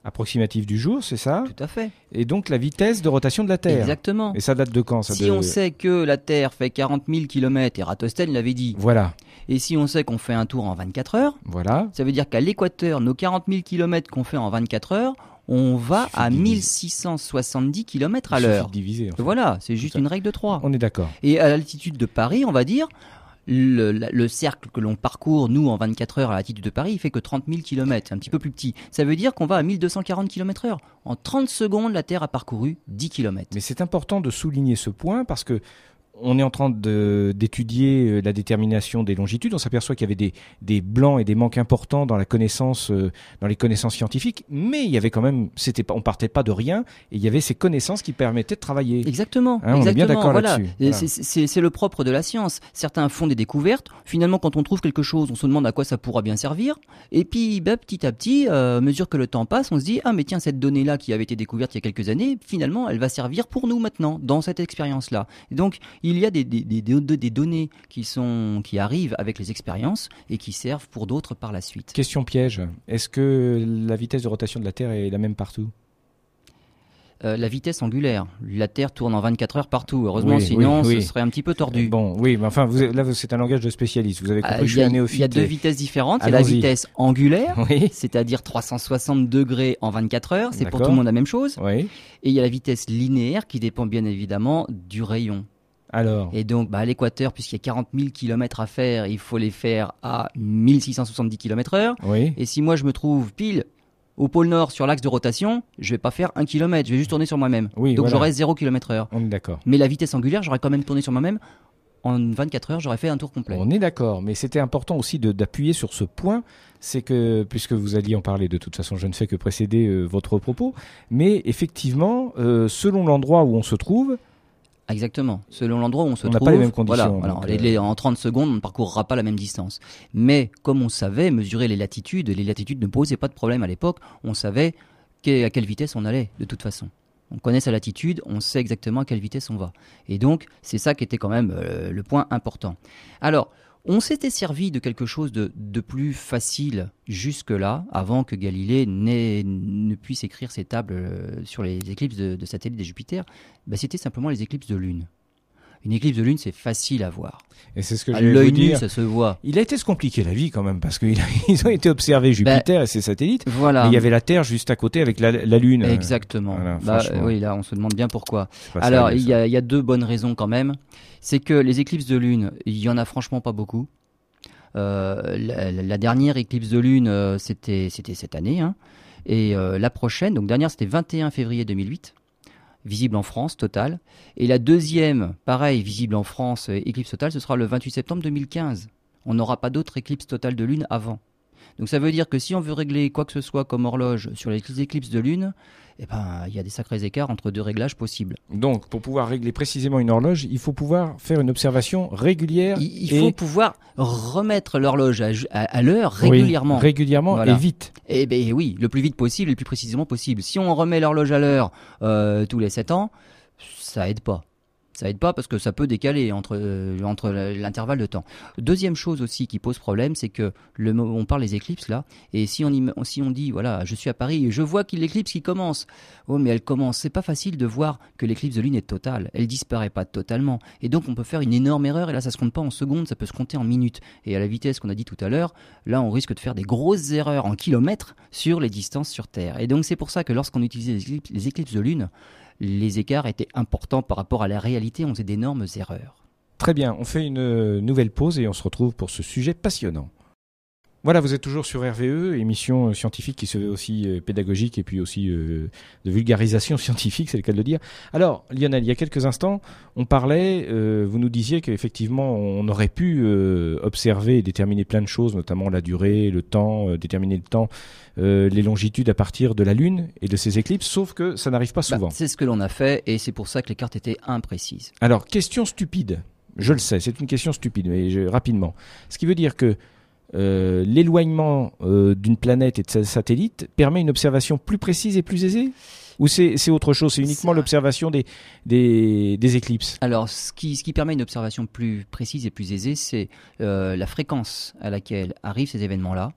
approximative du jour, c'est ça? Tout à fait. Et donc la vitesse de rotation de la Terre. Exactement. Et ça date de quand ça Si on sait que la Terre fait 40 000 km, Eratosthène l'avait dit. Voilà. Et si on sait qu'on fait un tour en 24 heures, voilà. ça veut dire qu'à l'équateur, nos 40 000 km qu'on fait en 24 heures, on va à 1670 km à l'heure. diviser. Voilà, c'est juste une règle de 3. On est d'accord. Et à l'altitude de Paris, on va dire, le, cercle que l'on parcourt, nous, en 24 heures à l'altitude de Paris, il fait que 30 000 km, un petit peu plus petit. Ça veut dire qu'on va à 1240 km heure. En 30 secondes, la Terre a parcouru 10 km. Mais c'est important de souligner ce point parce que on est en train d'étudier euh, la détermination des longitudes. On s'aperçoit qu'il y avait des, blancs et des manques importants dans la connaissance, euh, dans les connaissances scientifiques, mais il y avait quand même, c'était pas, on partait pas de rien, et il y avait ces connaissances qui permettaient de travailler. Exactement. Hein, on est bien d'accord là-dessus. C'est le propre de la science. Certains font des découvertes. Finalement, quand on trouve quelque chose, on se demande à quoi ça pourra bien servir. Et puis, bah, petit à petit, euh, à mesure que le temps passe, on se dit ah mais tiens cette donnée-là qui avait été découverte il y a quelques années, finalement, elle va servir pour nous maintenant dans cette expérience-là. Donc il y a des, des, données qui, sont, qui arrivent avec les expériences et qui servent pour d'autres par la suite. Question piège. Est-ce que la vitesse de rotation de la Terre est la même partout? Euh, la vitesse angulaire. La Terre tourne en 24 heures partout. Heureusement, sinon, ce serait un petit peu tordu. Bon, oui, mais enfin, vous, là, c'est un langage de spécialiste. Vous avez compris, euh, je suis un néophyte. Il y a deux vitesses différentes. Il y a la vitesse angulaire, c'est-à-dire 360 degrés en 24 heures. C'est pour tout le monde la même chose. Et il y a la vitesse linéaire qui dépend bien évidemment du rayon. Alors. Et donc, bah, à l'équateur, puisqu'il y a 40 000 km à faire, il faut les faire à 1670 km heure. Oui. Et si moi je me trouve pile au pôle nord sur l'axe de rotation, je vais pas faire un kilomètre, je vais juste tourner sur moi-même. Oui, donc j'aurai 0 km heure. On est d'accord. Mais la vitesse angulaire, j'aurais quand même tourné sur moi-même. En 24 heures, j'aurais fait un tour complet. On est d'accord, mais c'était important aussi d'appuyer sur ce point, c'est que, puisque vous alliez en parler de toute façon, je ne fais que précéder euh, votre propos, mais effectivement, euh, selon l'endroit où on se trouve, Exactement. Selon l'endroit où on se trouve. On n'a pas les mêmes conditions. Voilà. Euh, en 30 secondes, on ne parcourra pas la même distance. Mais comme on savait mesurer les latitudes, les latitudes ne posaient pas de problème à l'époque. On savait à quelle vitesse on allait, de toute façon. On connaît sa latitude, on sait exactement à quelle vitesse on va. Et donc, c'est ça qui était quand même euh, le point important. Alors, on s'était servi de quelque chose de, plus facile jusque-là, avant que Galilée ne puisse écrire ses tables euh, sur les éclipses de, satellites de Jupiter. Bah, c'était simplement les éclipses de lune. Une éclipse de lune, c'est facile à voir. Et c'est ce que à l'œil nu, ça se voit. Il a été se compliquer la vie quand même parce qu'ils ont été observés Jupiter ben, et ses satellites. Voilà. Mais il y avait la Terre juste à côté avec la, Lune. Exactement. bah, oui, là, on se demande bien pourquoi. Alors, il y, a, il y a deux bonnes raisons quand même. C'est que les éclipses de lune, il y en a franchement pas beaucoup. Euh, la, dernière éclipse de lune, euh, c'était c'était cette année. Hein. Et euh, la prochaine, donc dernière, c'était 21 février 2008 visible en France, totale. Et la deuxième, pareil, visible en France, éclipse totale, ce sera le 28 septembre 2015. On n'aura pas d'autre éclipse totale de lune avant. Donc ça veut dire que si on veut régler quoi que ce soit comme horloge sur les éclipses de lune, eh ben, il y a des sacrés écarts entre deux réglages possibles. Donc, pour pouvoir régler précisément une horloge, il faut pouvoir faire une observation régulière. Il, faut pouvoir remettre l'horloge à, l'heure régulièrement. régulièrement et vite. Eh ben oui, le plus vite possible et le plus précisément possible. Si on remet l'horloge à l'heure euh, tous les 7 ans, ça aide pas ça aide pas parce que ça peut décaler entre, euh, entre l'intervalle de temps. Deuxième chose aussi qui pose problème, c'est que le, on parle des éclipses là, et si on, si on dit voilà, je suis à Paris et je vois qu'il l'éclipse qui commence, oh mais elle commence, c'est pas facile de voir que l'éclipse de lune est totale, elle disparaît pas totalement, et donc on peut faire une énorme erreur et là ça se compte pas en secondes, ça peut se compter en minutes, et à la vitesse qu'on a dit tout à l'heure, là on risque de faire des grosses erreurs en kilomètres sur les distances sur Terre, et donc c'est pour ça que lorsqu'on utilise les éclipses de lune, les écarts étaient importants par rapport à la réalité, on faisait d'énormes erreurs. Très bien, on fait une nouvelle pause et on se retrouve pour ce sujet passionnant. Voilà, vous êtes toujours sur RVE, émission scientifique qui se veut aussi euh, pédagogique et puis aussi euh, de vulgarisation scientifique, c'est le cas de le dire. Alors, Lionel, il y a quelques instants, on parlait, euh, vous nous disiez qu'effectivement, on aurait pu observer et déterminer plein de choses, notamment la durée, le temps, déterminer le temps, les longitudes à partir de la Lune et de ses éclipses, sauf que ça n'arrive pas bah, souvent. c'est ce que l'on a fait et c'est pour ça que les cartes étaient imprécises. Alors, question stupide. Je le sais, c'est une question stupide, mais rapidement. Ce qui veut dire que euh, l'éloignement euh, d'une planète et de sa satellite permet une observation plus précise et plus aisée ou c'est autre chose? C'est uniquement l'observation des, des, éclipses? Alors, ce qui, ce qui permet une observation plus précise et plus aisée, c'est euh, la fréquence à laquelle arrivent ces événements-là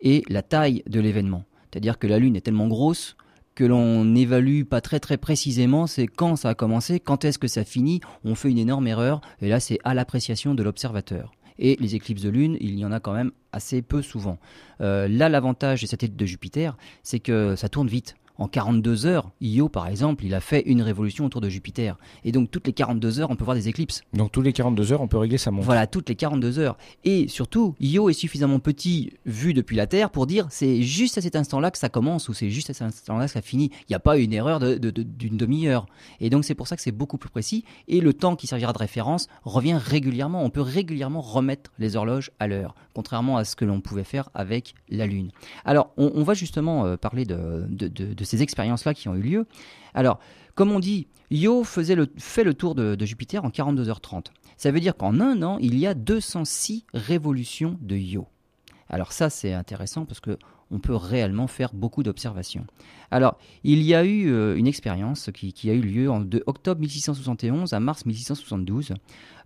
et la taille de l'événement. C'est-à-dire que la Lune est tellement grosse que l'on n'évalue pas très très précisément, c'est quand ça a commencé, quand est-ce que ça finit, on fait une énorme erreur, et là c'est à l'appréciation de l'observateur. Et les éclipses de lune, il y en a quand même assez peu souvent. Euh, là, l'avantage des satellites de Jupiter, c'est que ça tourne vite en 42 heures, Io par exemple, il a fait une révolution autour de Jupiter. Et donc toutes les 42 heures, on peut voir des éclipses. Donc toutes les 42 heures, on peut régler sa montre. Voilà, toutes les 42 heures. Et surtout, Io est suffisamment petit vu depuis la Terre pour dire c'est juste à cet instant-là que ça commence ou c'est juste à cet instant-là que ça finit. Il n'y a pas une erreur d'une demi-heure. Et donc c'est pour ça que c'est beaucoup plus précis. Et le temps qui servira de référence revient régulièrement. On peut régulièrement remettre les horloges à l'heure, contrairement à ce que l'on pouvait faire avec la Lune. Alors on, va justement euh, parler de, de, de ces expériences-là qui ont eu lieu. Alors, comme on dit, Io faisait le, fait le tour de, Jupiter en 42h30. Ça veut dire qu'en un an, il y a 206 révolutions de Io. Alors ça, c'est intéressant parce que on peut réellement faire beaucoup d'observations. Alors, il y a eu euh, une expérience qui, a eu lieu en, de octobre 1671 à mars 1672.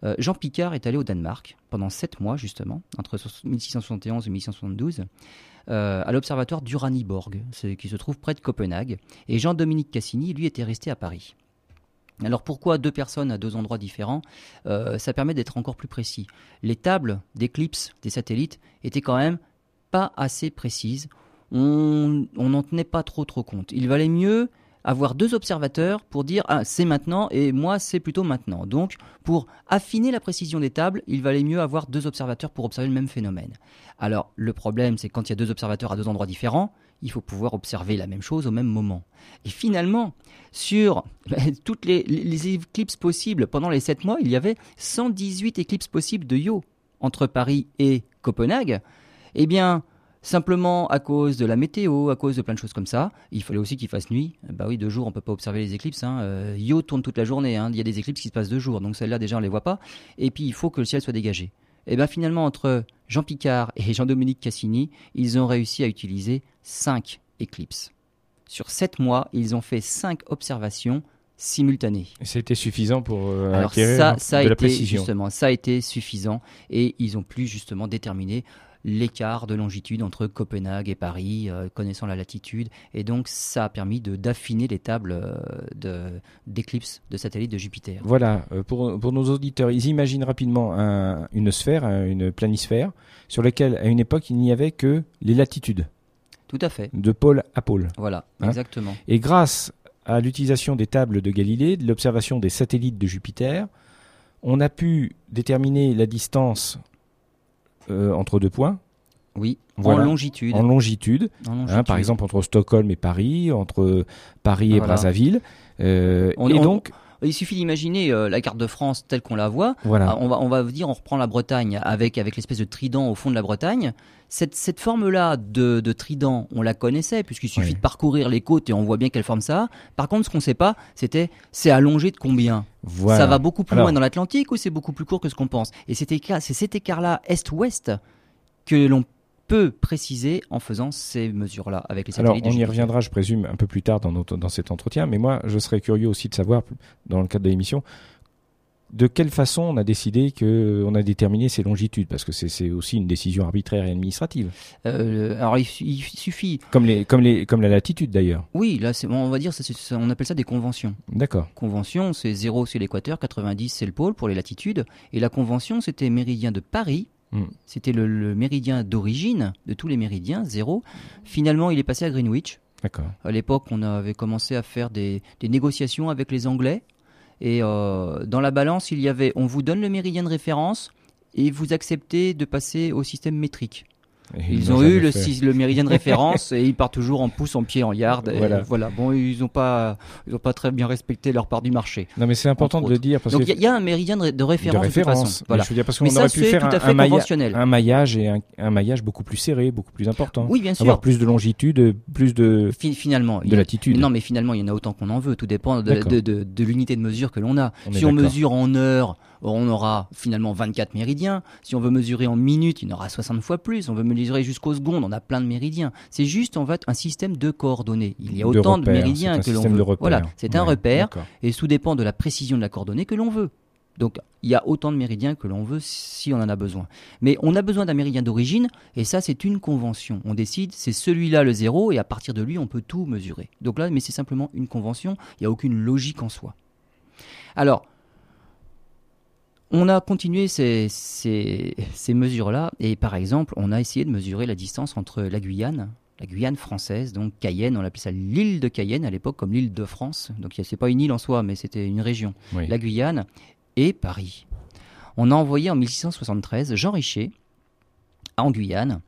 Euh, Jean Picard est allé au Danemark pendant 7 mois, justement, entre 1671 et 1672. Euh, à l'observatoire d'Uraniborg, qui se trouve près de Copenhague. Et Jean-Dominique Cassini, lui, était resté à Paris. Alors pourquoi deux personnes à deux endroits différents euh, Ça permet d'être encore plus précis. Les tables d'éclipse des satellites étaient quand même pas assez précises. On n'en tenait pas trop trop compte. Il valait mieux avoir deux observateurs pour dire ah c'est maintenant et moi c'est plutôt maintenant. Donc pour affiner la précision des tables, il valait mieux avoir deux observateurs pour observer le même phénomène. Alors le problème c'est quand il y a deux observateurs à deux endroits différents, il faut pouvoir observer la même chose au même moment. Et finalement, sur toutes les, les, éclipses possibles pendant les sept mois, il y avait 118 éclipses possibles de Yo entre Paris et Copenhague. Eh bien, Simplement à cause de la météo, à cause de plein de choses comme ça. Il fallait aussi qu'il fasse nuit. Bah oui, deux jours, on peut pas observer les éclips. Hein. Euh, Yo tourne toute la journée. Hein. Il y a des éclipses qui se passent deux jours, donc celles-là déjà on les voit pas. Et puis il faut que le ciel soit dégagé. Et bien finalement entre Jean Picard et Jean-Dominique Cassini, ils ont réussi à utiliser cinq éclipses. Sur sept mois, ils ont fait cinq observations simultanées. C'était suffisant pour euh, acquérir ça, ça a été, Justement, ça a été suffisant et ils ont pu justement déterminer l'écart de longitude entre Copenhague et Paris, euh, connaissant la latitude. Et donc, ça a permis d'affiner les tables d'éclipse de, satellites de Jupiter. Voilà, pour, pour, nos auditeurs, ils imaginent rapidement une sphère, une planisphère, sur laquelle, à une époque, il n'y avait que les latitudes. Tout à fait. De pôle à pôle. Voilà, hein exactement. Et grâce à l'utilisation des tables de Galilée, de l'observation des satellites de Jupiter, on a pu déterminer la distance euh, entre deux points. Oui, en longitude. En longitude. Hein, par exemple, entre Stockholm et Paris, entre Paris et Brazzaville. Euh, et donc. Il suffit d'imaginer euh, la carte de France telle qu'on la voit. Voilà. Ah, on va, on va dire, on reprend la Bretagne avec, avec l'espèce de trident au fond de la Bretagne. Cette, cette forme-là de, de, trident, on la connaissait, puisqu'il suffit de parcourir les côtes et on voit bien qu'elle forme ça. Par contre, ce qu'on ne sait pas, c'était c'est allongé de combien? Ça va beaucoup plus loin dans l'Atlantique ou c'est beaucoup plus court que ce qu'on pense? Et c'est cet écart-là, est-ouest, que l'on peut préciser en faisant ces mesures-là avec les satellites. Alors, on y reviendra, je présume, un peu plus tard dans, notre, dans cet entretien, mais moi, je serais curieux aussi de savoir, dans le cadre de l'émission, de quelle façon on a décidé que on a déterminé ces longitudes? Parce que c'est aussi une décision arbitraire et administrative. Euh, alors il, suffit. Comme les comme les comme la latitude d'ailleurs. Oui, là on va dire on appelle ça des conventions. D'accord. Convention, c'est 0 c'est l'équateur, 90 c'est le pôle pour les latitudes et la convention c'était méridien de Paris Mm. C'était le, méridien d'origine de tous les méridiens, zéro. Finalement, il est passé à Greenwich. D'accord. À l'époque, on avait commencé à faire des, négociations avec les Anglais. Et euh, dans la balance, il y avait on vous donne le méridien de référence et vous acceptez de passer au système métrique ils, ont eu le, le, méridien de référence et ils partent toujours en pouce, en pied, en yard. Voilà. voilà. Bon, ils n'ont pas, ils ont pas très bien respecté leur part du marché. Non, mais c'est important de le dire parce Donc il y, a un méridien de, référence. De référence. Voilà. Je veux dire parce qu'on aurait pu faire un, un, maillage et un, maillage beaucoup plus serré, beaucoup plus important. Oui, bien sûr. Avoir plus de longitude, plus de finalement de latitude. Non, mais finalement, il y en a autant qu'on en veut. Tout dépend de, de l'unité de mesure que l'on a. si on mesure en heures on aura finalement 24 méridiens. Si on veut mesurer en minutes, il y en aura 60 fois plus. On veut mesurer jusqu'aux secondes, on a plein de méridiens. C'est juste en fait un système de coordonnées. Il y a autant de, méridiens que l'on veut. voilà, c'est un repère et tout dépend de la précision de la coordonnée que l'on veut. Donc il y a autant de méridiens que l'on veut si on en a besoin. Mais on a besoin d'un méridien d'origine et ça c'est une convention. On décide, c'est celui-là le zéro et à partir de lui on peut tout mesurer. Donc là, mais c'est simplement une convention, il n'y a aucune logique en soi. Alors, on a continué ces, mesures-là et par exemple, on a essayé de mesurer la distance entre la Guyane, la Guyane française, donc Cayenne, on appelait ça l'île de Cayenne à l'époque, comme l'île de France. Donc c'est pas une île en soi, mais c'était une région. La Guyane et Paris. On a envoyé en 1673 Jean Richer en Guyane,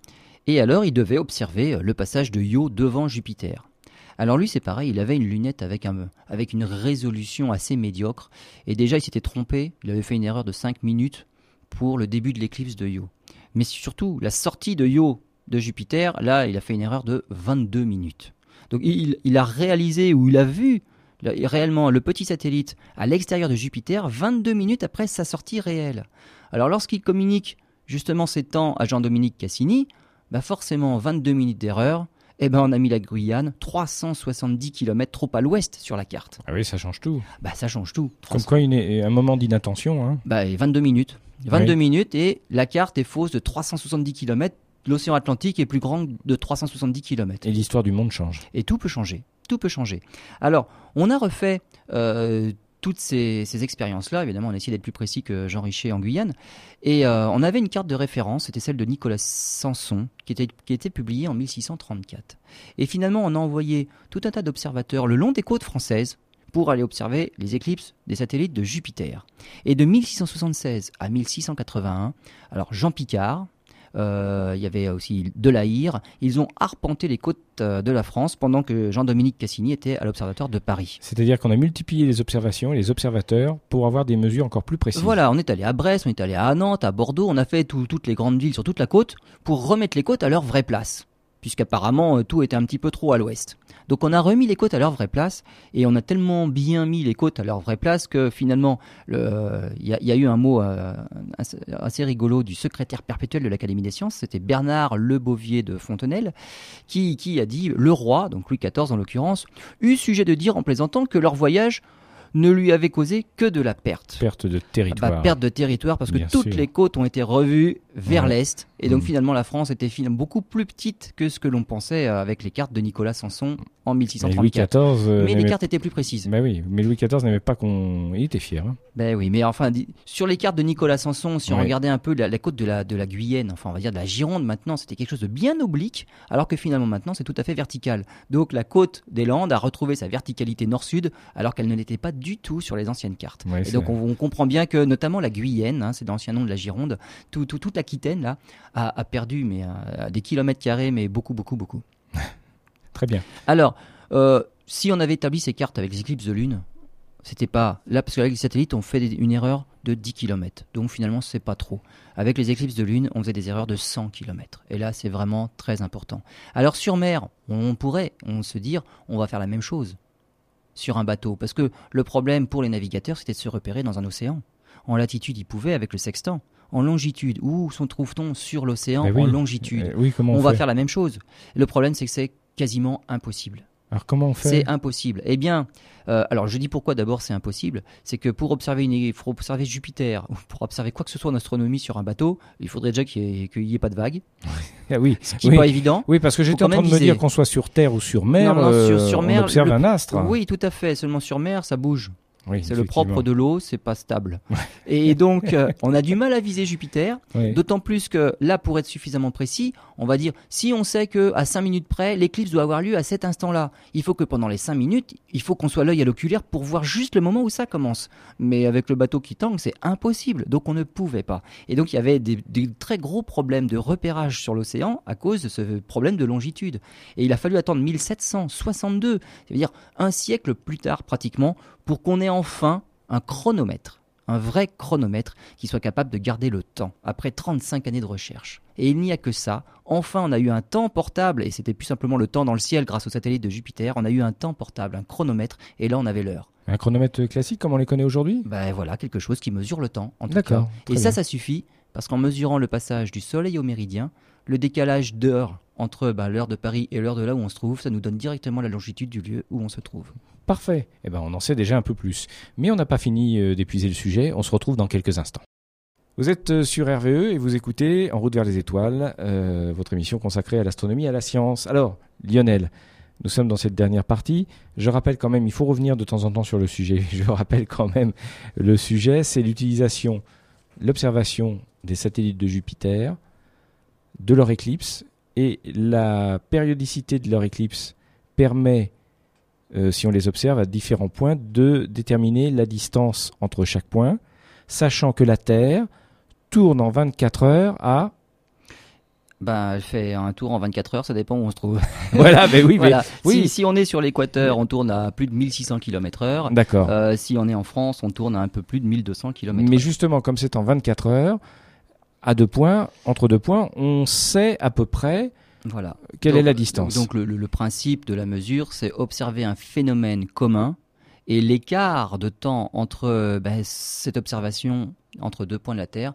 et alors il devait observer le passage de Io devant Jupiter. Alors lui, c'est pareil, il avait une lunette avec, un, avec une résolution assez médiocre. Et déjà, il s'était trompé, il avait fait une erreur de 5 minutes pour le début de l'éclipse de Io. Mais surtout, la sortie de Io de Jupiter, là, il a fait une erreur de 22 minutes. Donc il, a réalisé ou il a vu réellement le petit satellite à l'extérieur de Jupiter 22 minutes après sa sortie réelle. Alors lorsqu'il communique justement ces temps à Jean-Dominique Cassini, bah forcément 22 minutes d'erreur, eh ben on a mis la Guyane 370 km trop à l'ouest sur la carte. Ah oui, ça change tout. Bah ça change tout. Comme quoi, une, un moment d'inattention. Hein. Bah 22 minutes. 22 minutes et la carte est fausse de 370 km. L'océan Atlantique est plus grand de 370 km. Et l'histoire du monde change. Et tout peut changer. Tout peut changer. Alors, on a refait euh, toutes ces, expériences-là, évidemment, on a essayé d'être plus précis que Jean Richer en Guyane. Et euh, on avait une carte de référence, c'était celle de Nicolas Sanson, qui était, qui était publiée en 1634. Et finalement, on a envoyé tout un tas d'observateurs le long des côtes françaises pour aller observer les éclipses des satellites de Jupiter. Et de 1676 à 1681, alors Jean Picard, il y avait aussi de l'Aïr. Ils ont arpenté les côtes euh, de la France pendant que Jean-Dominique Cassini était à l'Observatoire de Paris. C'est-à-dire qu'on a multiplié les observations et les observateurs pour avoir des mesures encore plus précises. Voilà, on est allé à Brest, on est allé à Nantes, à Bordeaux, on a fait toutes les grandes villes sur toute la côte pour remettre les côtes à leur vraie place puisqu'apparemment euh, tout était un petit peu trop à l'ouest. Donc on a remis les côtes à leur vraie place et on a tellement bien mis les côtes à leur vraie place que finalement il y, a eu un mot euh, assez, rigolo du secrétaire perpétuel de l'Académie des sciences, c'était Bernard Lebovier de Fontenelle, qui, qui a dit le roi, donc Louis XIV en l'occurrence, eut sujet de dire en plaisantant que leur voyage ne lui avait causé que de la perte. Perte de territoire. Bah, perte de territoire parce que toutes les côtes ont été revues vers l'est. Et donc mm. finalement, la France était finalement beaucoup plus petite que ce que l'on pensait euh, avec les cartes de Nicolas Sanson en 1634. Euh, mais les cartes étaient plus précises. Mais oui, mais Louis XIV n'aimait pas qu'on. Il était fier. Hein. Ben oui, mais enfin, sur les cartes de Nicolas Sanson, si on regardait un peu la, côte de la, de la Guyenne, enfin on va dire de la Gironde maintenant, c'était quelque chose de bien oblique, alors que finalement maintenant c'est tout à fait vertical. Donc la côte des Landes a retrouvé sa verticalité nord-sud, alors qu'elle ne l'était pas du tout sur les anciennes cartes. et donc on, comprend bien que notamment la Guyenne, hein, c'est l'ancien nom de la Gironde, tout, toute l'Aquitaine là, a, perdu mais à, des kilomètres carrés, mais beaucoup, beaucoup, beaucoup. Très bien. Alors, euh, si on avait établi ces cartes avec les éclipses de lune, c'était pas là parce qu'avec les satellites on fait une erreur de 10 km. Donc finalement c'est pas trop. Avec les éclipses de lune, on faisait des erreurs de 100 km. Et là c'est vraiment très important. Alors sur mer, on pourrait on se dire on va faire la même chose sur un bateau parce que le problème pour les navigateurs c'était de se repérer dans un océan. En latitude, ils pouvaient avec le sextant. En longitude, où se trouve-t-on sur l'océan en longitude oui, comment on, va faire la même chose. Le problème c'est que c'est quasiment impossible. Alors comment on fait C'est impossible. Eh bien, euh, alors je dis pourquoi d'abord c'est impossible. C'est que pour observer, une, pour observer Jupiter, ou pour observer quoi que ce soit en astronomie sur un bateau, il faudrait déjà qu'il n'y ait, pas de vagues. Ah oui, ce qui n'est pas évident. Oui, parce que j'étais en train de me dire qu'on soit sur Terre ou sur mer, non, sur, sur mer on observe un astre. Oui, tout à fait. Seulement sur mer, ça bouge c'est le propre de l'eau, c'est pas stable. Et donc, euh, on a du mal à viser Jupiter, d'autant plus que là, pour être suffisamment précis, on va dire, si on sait que à 5 minutes près, l'éclipse doit avoir lieu à cet instant-là, il faut que pendant les 5 minutes, il faut qu'on soit l'œil à l'oculaire pour voir juste le moment où ça commence. Mais avec le bateau qui tangue, c'est impossible, donc on ne pouvait pas. Et donc, il y avait des, des très gros problèmes de repérage sur l'océan à cause de ce problème de longitude. Et il a fallu attendre 1762, c'est-à-dire un siècle plus tard pratiquement, pour qu'on ait enfin un chronomètre, un vrai chronomètre qui soit capable de garder le temps après 35 années de recherche. Et il n'y a que ça. Enfin, on a eu un temps portable, et c'était plus simplement le temps dans le ciel grâce au satellite de Jupiter. On a eu un temps portable, un chronomètre, et là on avait l'heure. Un chronomètre classique comme on les connaît aujourd'hui? Ben voilà, quelque chose qui mesure le temps, en tout cas. Et ça, ça suffit, parce qu'en mesurant le passage du Soleil au méridien, le décalage d'heure entre ben, l'heure de Paris et l'heure de là où on se trouve, ça nous donne directement la longitude du lieu où on se trouve. Parfait. Eh ben, on en sait déjà un peu plus. Mais on n'a pas fini euh, d'épuiser le sujet. On se retrouve dans quelques instants. Vous êtes euh, sur RVE et vous écoutez En route vers les étoiles, euh, votre émission consacrée à l'astronomie et à la science. Alors, Lionel, nous sommes dans cette dernière partie. Je rappelle quand même, il faut revenir de temps en temps sur le sujet. Je rappelle quand même le sujet, c'est l'utilisation, l'observation des satellites de Jupiter, de leur éclipse, et la périodicité de leur éclipse permet euh, si on les observe à différents points, de déterminer la distance entre chaque point, sachant que la Terre tourne en 24 heures à ben, elle fait un tour en 24 heures, ça dépend où on se trouve. voilà, mais oui, oui. Si, on est sur l'équateur, on tourne à plus de 1600 km heure. D'accord. Euh, si on est en France, on tourne à un peu plus de 1200 km Mais justement, comme c'est en 24 heures, à deux points, entre deux points, on sait à peu près voilà. Quelle est la distance Donc le, principe de la mesure, c'est observer un phénomène commun et l'écart de temps entre ben, cette observation entre deux points de la Terre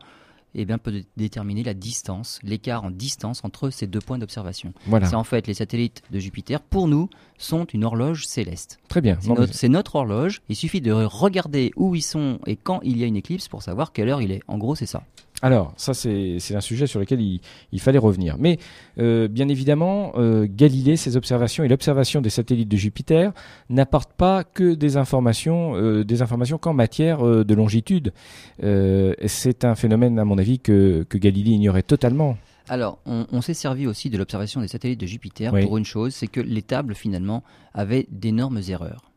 eh bien, peut déterminer la distance, l'écart en distance entre ces deux points d'observation. Voilà. C'est en fait les satellites de Jupiter, pour nous, sont une horloge céleste. Très bien. C'est notre, horloge. Il suffit de regarder où ils sont et quand il y a une éclipse pour savoir quelle heure il est. En gros, c'est ça. Alors, ça, c'est un sujet sur lequel il, fallait revenir. Mais, euh, bien évidemment, euh, Galilée, ses observations et l'observation des satellites de Jupiter n'apportent pas que des informations, euh, des informations qu'en matière de longitude. c'est un phénomène, à mon avis, que, Galilée ignorait totalement. Alors, on, s'est servi aussi de l'observation des satellites de Jupiter pour une chose, c'est que les tables, finalement, avaient d'énormes erreurs.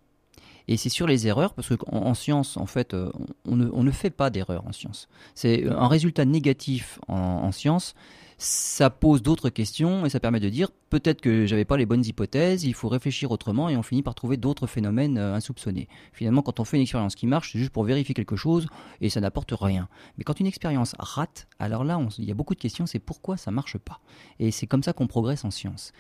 Et c'est sur les erreurs, parce qu'en en, science, en fait, euh, on ne, fait pas d'erreurs en science. C'est un résultat négatif en, science ça pose d'autres questions et ça permet de dire peut-être que j'avais pas les bonnes hypothèses, il faut réfléchir autrement et on finit par trouver d'autres phénomènes euh, insoupçonnés. Finalement, quand on fait une expérience qui marche, c'est juste pour vérifier quelque chose et ça n'apporte rien. Mais quand une expérience rate, alors là, il y a beaucoup de questions, c'est pourquoi ça marche pas. Et c'est comme ça qu'on progresse en science.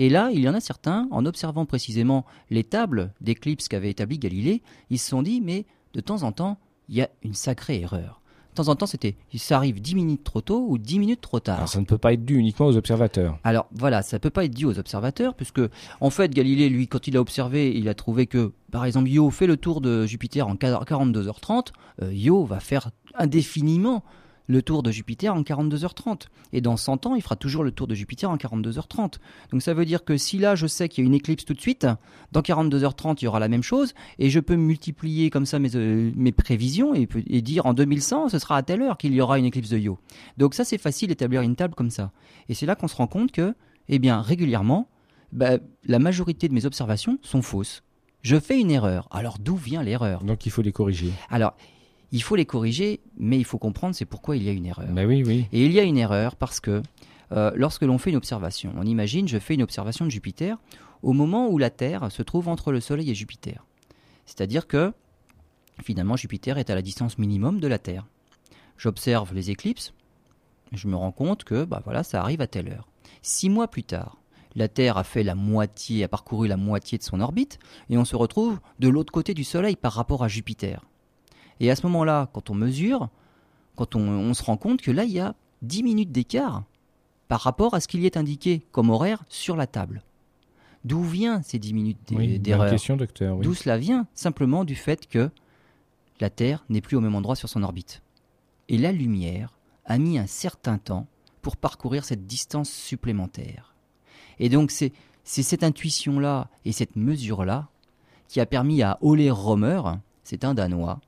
Et là, il y en a certains, en observant précisément les tables d'éclipse qu'avait établi Galilée, ils se sont dit, mais de temps en temps, il y a une sacrée erreur. De temps en temps, c'était ça arrive 10 minutes trop tôt ou 10 minutes trop tard. Alors, ça ne peut pas être dû uniquement aux observateurs. Alors voilà, ça ne peut pas être dû aux observateurs, puisque en fait, Galilée, lui, quand il a observé, il a trouvé que, par exemple, Io fait le tour de Jupiter en 42h30, euh, Io va faire indéfiniment le tour de Jupiter en 42h30. Et dans 100 ans, il fera toujours le tour de Jupiter en 42h30. Donc ça veut dire que si là, je sais qu'il y a une éclipse tout de suite, dans 42h30, il y aura la même chose, et je peux multiplier comme ça mes, euh, mes prévisions et, et, dire en 2100, ce sera à telle heure qu'il y aura une éclipse de Io. Donc ça, c'est facile d'établir une table comme ça. Et c'est là qu'on se rend compte que, eh bien, régulièrement, bah, la majorité de mes observations sont fausses. Je fais une erreur. Alors d'où vient l'erreur? Donc il faut les corriger. Alors, il faut les corriger, mais il faut comprendre c'est pourquoi il y a une erreur. Ben oui, oui. Et il y a une erreur parce que euh, lorsque l'on fait une observation, on imagine, je fais une observation de Jupiter au moment où la Terre se trouve entre le Soleil et Jupiter. C'est-à-dire que finalement Jupiter est à la distance minimum de la Terre. J'observe les éclipses, je me rends compte que bah voilà, ça arrive à telle heure. Six mois plus tard, la Terre a fait la moitié, a parcouru la moitié de son orbite, et on se retrouve de l'autre côté du Soleil par rapport à Jupiter. Et à ce moment-là, quand on mesure, quand on, se rend compte que là, il y a 10 minutes d'écart par rapport à ce qu'il y est indiqué comme horaire sur la table. D'où vient ces 10 minutes d'erreur D'où cela vient Simplement du fait que la Terre n'est plus au même endroit sur son orbite. Et la lumière a mis un certain temps pour parcourir cette distance supplémentaire. Et donc c'est cette intuition-là et cette mesure-là qui a permis à Ole Romer, c'est un Danois,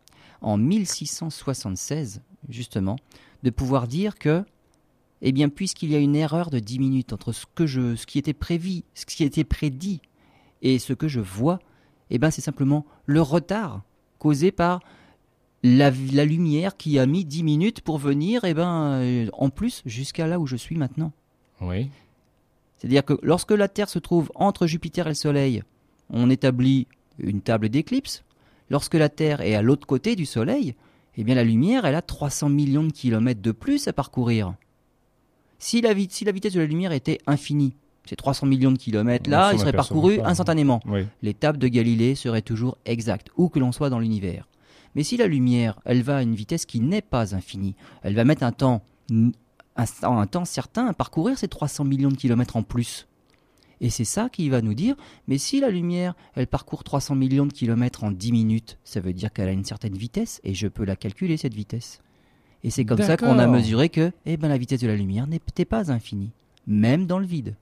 en 1676 justement, de pouvoir dire que, eh bien, puisqu'il y a une erreur de 10 minutes entre ce, que je, ce qui était prévu, ce qui était prédit et ce que je vois, eh bien, c'est simplement le retard causé par la, lumière qui a mis 10 minutes pour venir, eh ben, euh, en plus, jusqu'à là où je suis maintenant. Oui. C'est-à-dire que lorsque la Terre se trouve entre Jupiter et le Soleil, on établit une table d'éclipse. Lorsque la Terre est à l'autre côté du Soleil, eh bien la lumière, elle a 300 millions de kilomètres de plus à parcourir. Si la, si la vitesse de la lumière était infinie, ces 300 millions de kilomètres là, ils seraient parcourus instantanément. Les tables de Galilée seraient toujours exactes, où que l'on soit dans l'univers. Mais si la lumière, elle va à une vitesse qui n'est pas infinie, elle va mettre un temps un, temps certain à parcourir ces 300 millions de kilomètres en plus. Et c'est ça qui va nous dire, mais si la lumière, elle parcourt 300 millions de kilomètres en 10 minutes, ça veut dire qu'elle a une certaine vitesse, et je peux la calculer, cette vitesse. Et c'est comme ça qu'on a mesuré que eh ben, la vitesse de la lumière n'était pas infinie, même dans le vide,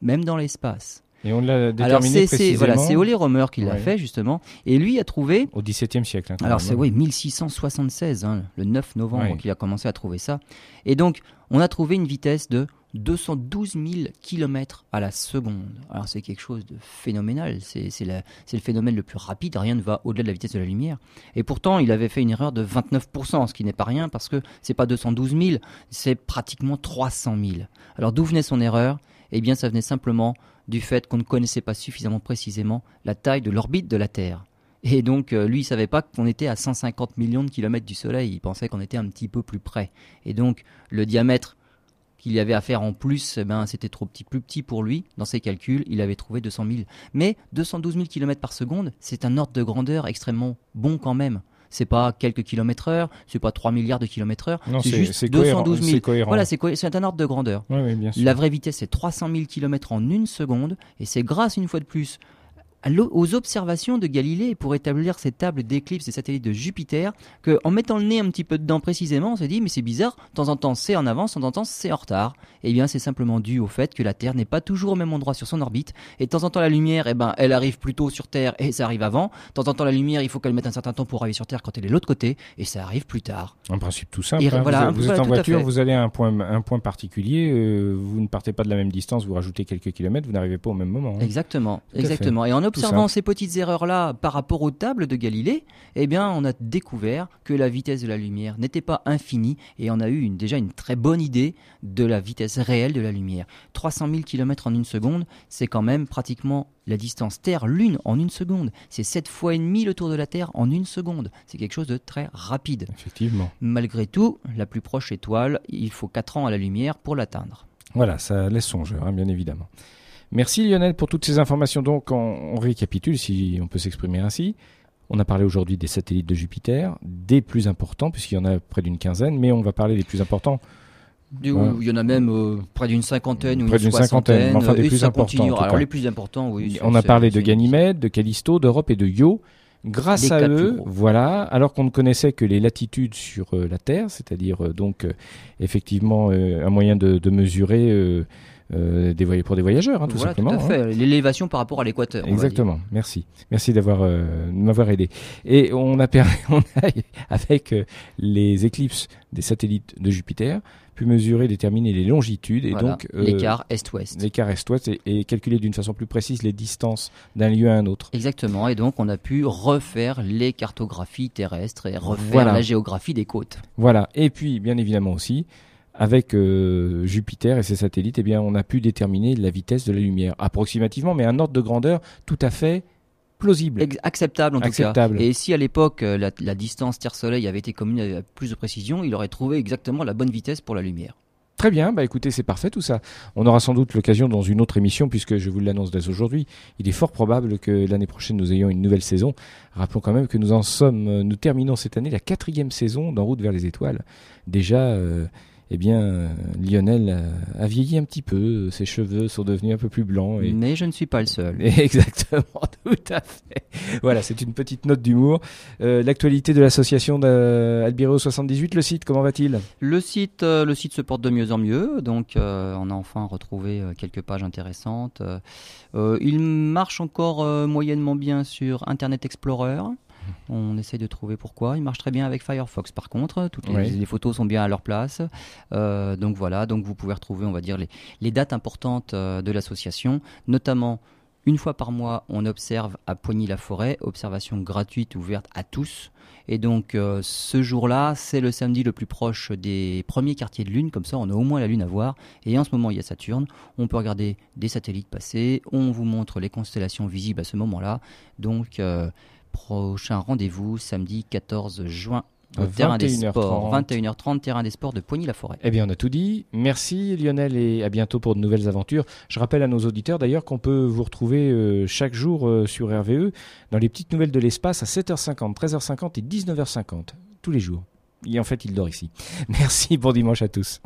même dans l'espace. Et on l'a déterminé c'est, Voilà, c'est Ole Romer qui l'a fait justement, et lui a trouvé au XVIIe siècle. Hein, alors c'est oui 1676, hein, le 9 novembre qu'il a commencé à trouver ça, et donc on a trouvé une vitesse de 212 000 km à la seconde. Alors c'est quelque chose de phénoménal, c'est, le phénomène le plus rapide, rien ne va au-delà de la vitesse de la lumière. Et pourtant, il avait fait une erreur de 29%, ce qui n'est pas rien parce que c'est pas 212 000, c'est pratiquement 300 000. Alors d'où venait son erreur? Eh bien ça venait simplement du fait qu'on ne connaissait pas suffisamment précisément la taille de l'orbite de la Terre. Et donc, euh, lui, il savait pas qu'on était à 150 millions de kilomètres du Soleil. Il pensait qu'on était un petit peu plus près. Et donc, le diamètre qu'il y avait à faire en plus, eh ben, c'était trop petit, plus petit pour lui. Dans ses calculs, il avait trouvé 200 000. Mais 212 000 km par seconde, c'est un ordre de grandeur extrêmement bon quand même c'est pas quelques kilomètres heure, c'est pas 3 milliards de kilomètres heure, c'est juste 212 000. Voilà, c'est un ordre de grandeur. La vraie vitesse, c'est 300 000 km en une seconde, et c'est grâce, une fois de plus, aux observations de Galilée pour établir ces tables d'éclipses des satellites de Jupiter, qu'en mettant le nez un petit peu dedans précisément, on s'est dit mais c'est bizarre, de temps en temps c'est en avance, de temps en temps c'est en retard. Et eh bien c'est simplement dû au fait que la Terre n'est pas toujours au même endroit sur son orbite, et de temps en temps la lumière, eh ben, elle arrive plus tôt sur Terre et ça arrive avant. De temps en temps la lumière, il faut qu'elle mette un certain temps pour arriver sur Terre quand elle est de l'autre côté, et ça arrive plus tard. En principe tout simple. Hein. vous, êtes en voiture, vous allez à un point, un point particulier, euh, vous ne partez pas de la même distance, vous rajoutez quelques kilomètres, vous n'arrivez pas au même moment. Hein. Exactement, exactement. Et en observant ces petites erreurs-là par rapport aux tables de Galilée, eh bien, on a découvert que la vitesse de la lumière n'était pas infinie et on a eu une, déjà une très bonne idée de la vitesse réelle de la lumière. 300 000 km en une seconde, c'est quand même pratiquement la distance Terre-Lune en une seconde. C'est 7 fois et demi le tour de la Terre en une seconde. C'est quelque chose de très rapide. Effectivement. Malgré tout, la plus proche étoile, il faut 4 ans à la lumière pour l'atteindre. Voilà, ça laisse songeur, hein, bien évidemment. Merci Lionel pour toutes ces informations. Donc on, récapitule si on peut s'exprimer ainsi. On a parlé aujourd'hui des satellites de Jupiter, des plus importants, puisqu'il y en a près d'une quinzaine, mais on va parler des plus importants. Il y en a même euh, près d'une cinquantaine ou près d'une cinquantaine, enfin des plus importants. Alors les plus importants, oui. On a parlé de Ganymède, de Callisto, d'Europe et de Io. Grâce à eux, voilà, alors qu'on ne connaissait que les latitudes sur la Terre, c'est-à-dire donc effectivement un moyen de, de mesurer euh, des pour des voyageurs, hein, tout simplement. Tout à fait. Hein. L'élévation par rapport à l'équateur. Exactement. Merci. Merci d'avoir euh, m'avoir aidé. Et on a, on a avec euh, les éclipses des satellites de Jupiter pu mesurer, déterminer les longitudes et donc l'écart est-ouest. L'écart est-ouest et, calculer d'une façon plus précise les distances d'un lieu à un autre. Exactement. Et donc on a pu refaire les cartographies terrestres et refaire la géographie des côtes. Voilà. Et puis bien évidemment aussi avec euh, Jupiter et ses satellites, eh bien, on a pu déterminer la vitesse de la lumière approximativement, mais un ordre de grandeur tout à fait plausible. acceptable en tout cas. Et si à l'époque euh, la, distance Terre-Soleil avait été communiquée avec plus de précision, il aurait trouvé exactement la bonne vitesse pour la lumière. Très bien, bah écoutez, c'est parfait tout ça. On aura sans doute l'occasion dans une autre émission, puisque je vous l'annonce dès aujourd'hui. Il est fort probable que l'année prochaine nous ayons une nouvelle saison. Rappelons quand même que nous en sommes, nous terminons cette année la quatrième saison d'En route vers les étoiles. Déjà. Euh, eh bien, Lionel a, vieilli un petit peu, ses cheveux sont devenus un peu plus blancs. Et... Mais je ne suis pas le seul. Exactement, tout à fait. Voilà, c'est une petite note d'humour. Euh, l'actualité de l'association d'Albiro 78, le site, comment va-t-il? Le site, euh, le site se porte de mieux en mieux, donc euh, on a enfin retrouvé quelques pages intéressantes. il marche encore moyennement bien sur Internet Explorer. On essaye de trouver pourquoi. Il marche très bien avec Firefox par contre. Toutes les, photos sont bien à leur place. Euh, donc voilà, donc vous pouvez retrouver, on va dire, les, dates importantes euh, de l'association, notamment une fois par mois, on observe à Poigny-la-Forêt, observation gratuite ouverte à tous. Et donc euh, ce jour-là, c'est le samedi le plus proche des premiers quartiers de Lune, comme ça on a au moins la Lune à voir. Et en ce moment, il y a Saturne, on peut regarder des satellites passer, on vous montre les constellations visibles à ce moment-là. Donc Prochain rendez-vous samedi 14 juin au terrain des sports, 21h30, terrain des sports de Poigny-la-Forêt. Eh bien, on a tout dit. Merci Lionel et à bientôt pour de nouvelles aventures. Je rappelle à nos auditeurs d'ailleurs qu'on peut vous retrouver euh, chaque jour euh, sur RVE dans les petites nouvelles de l'espace à 7h50, 13h50 et 19h50 tous les jours. Et en fait, il dort ici. Merci, bon dimanche à tous.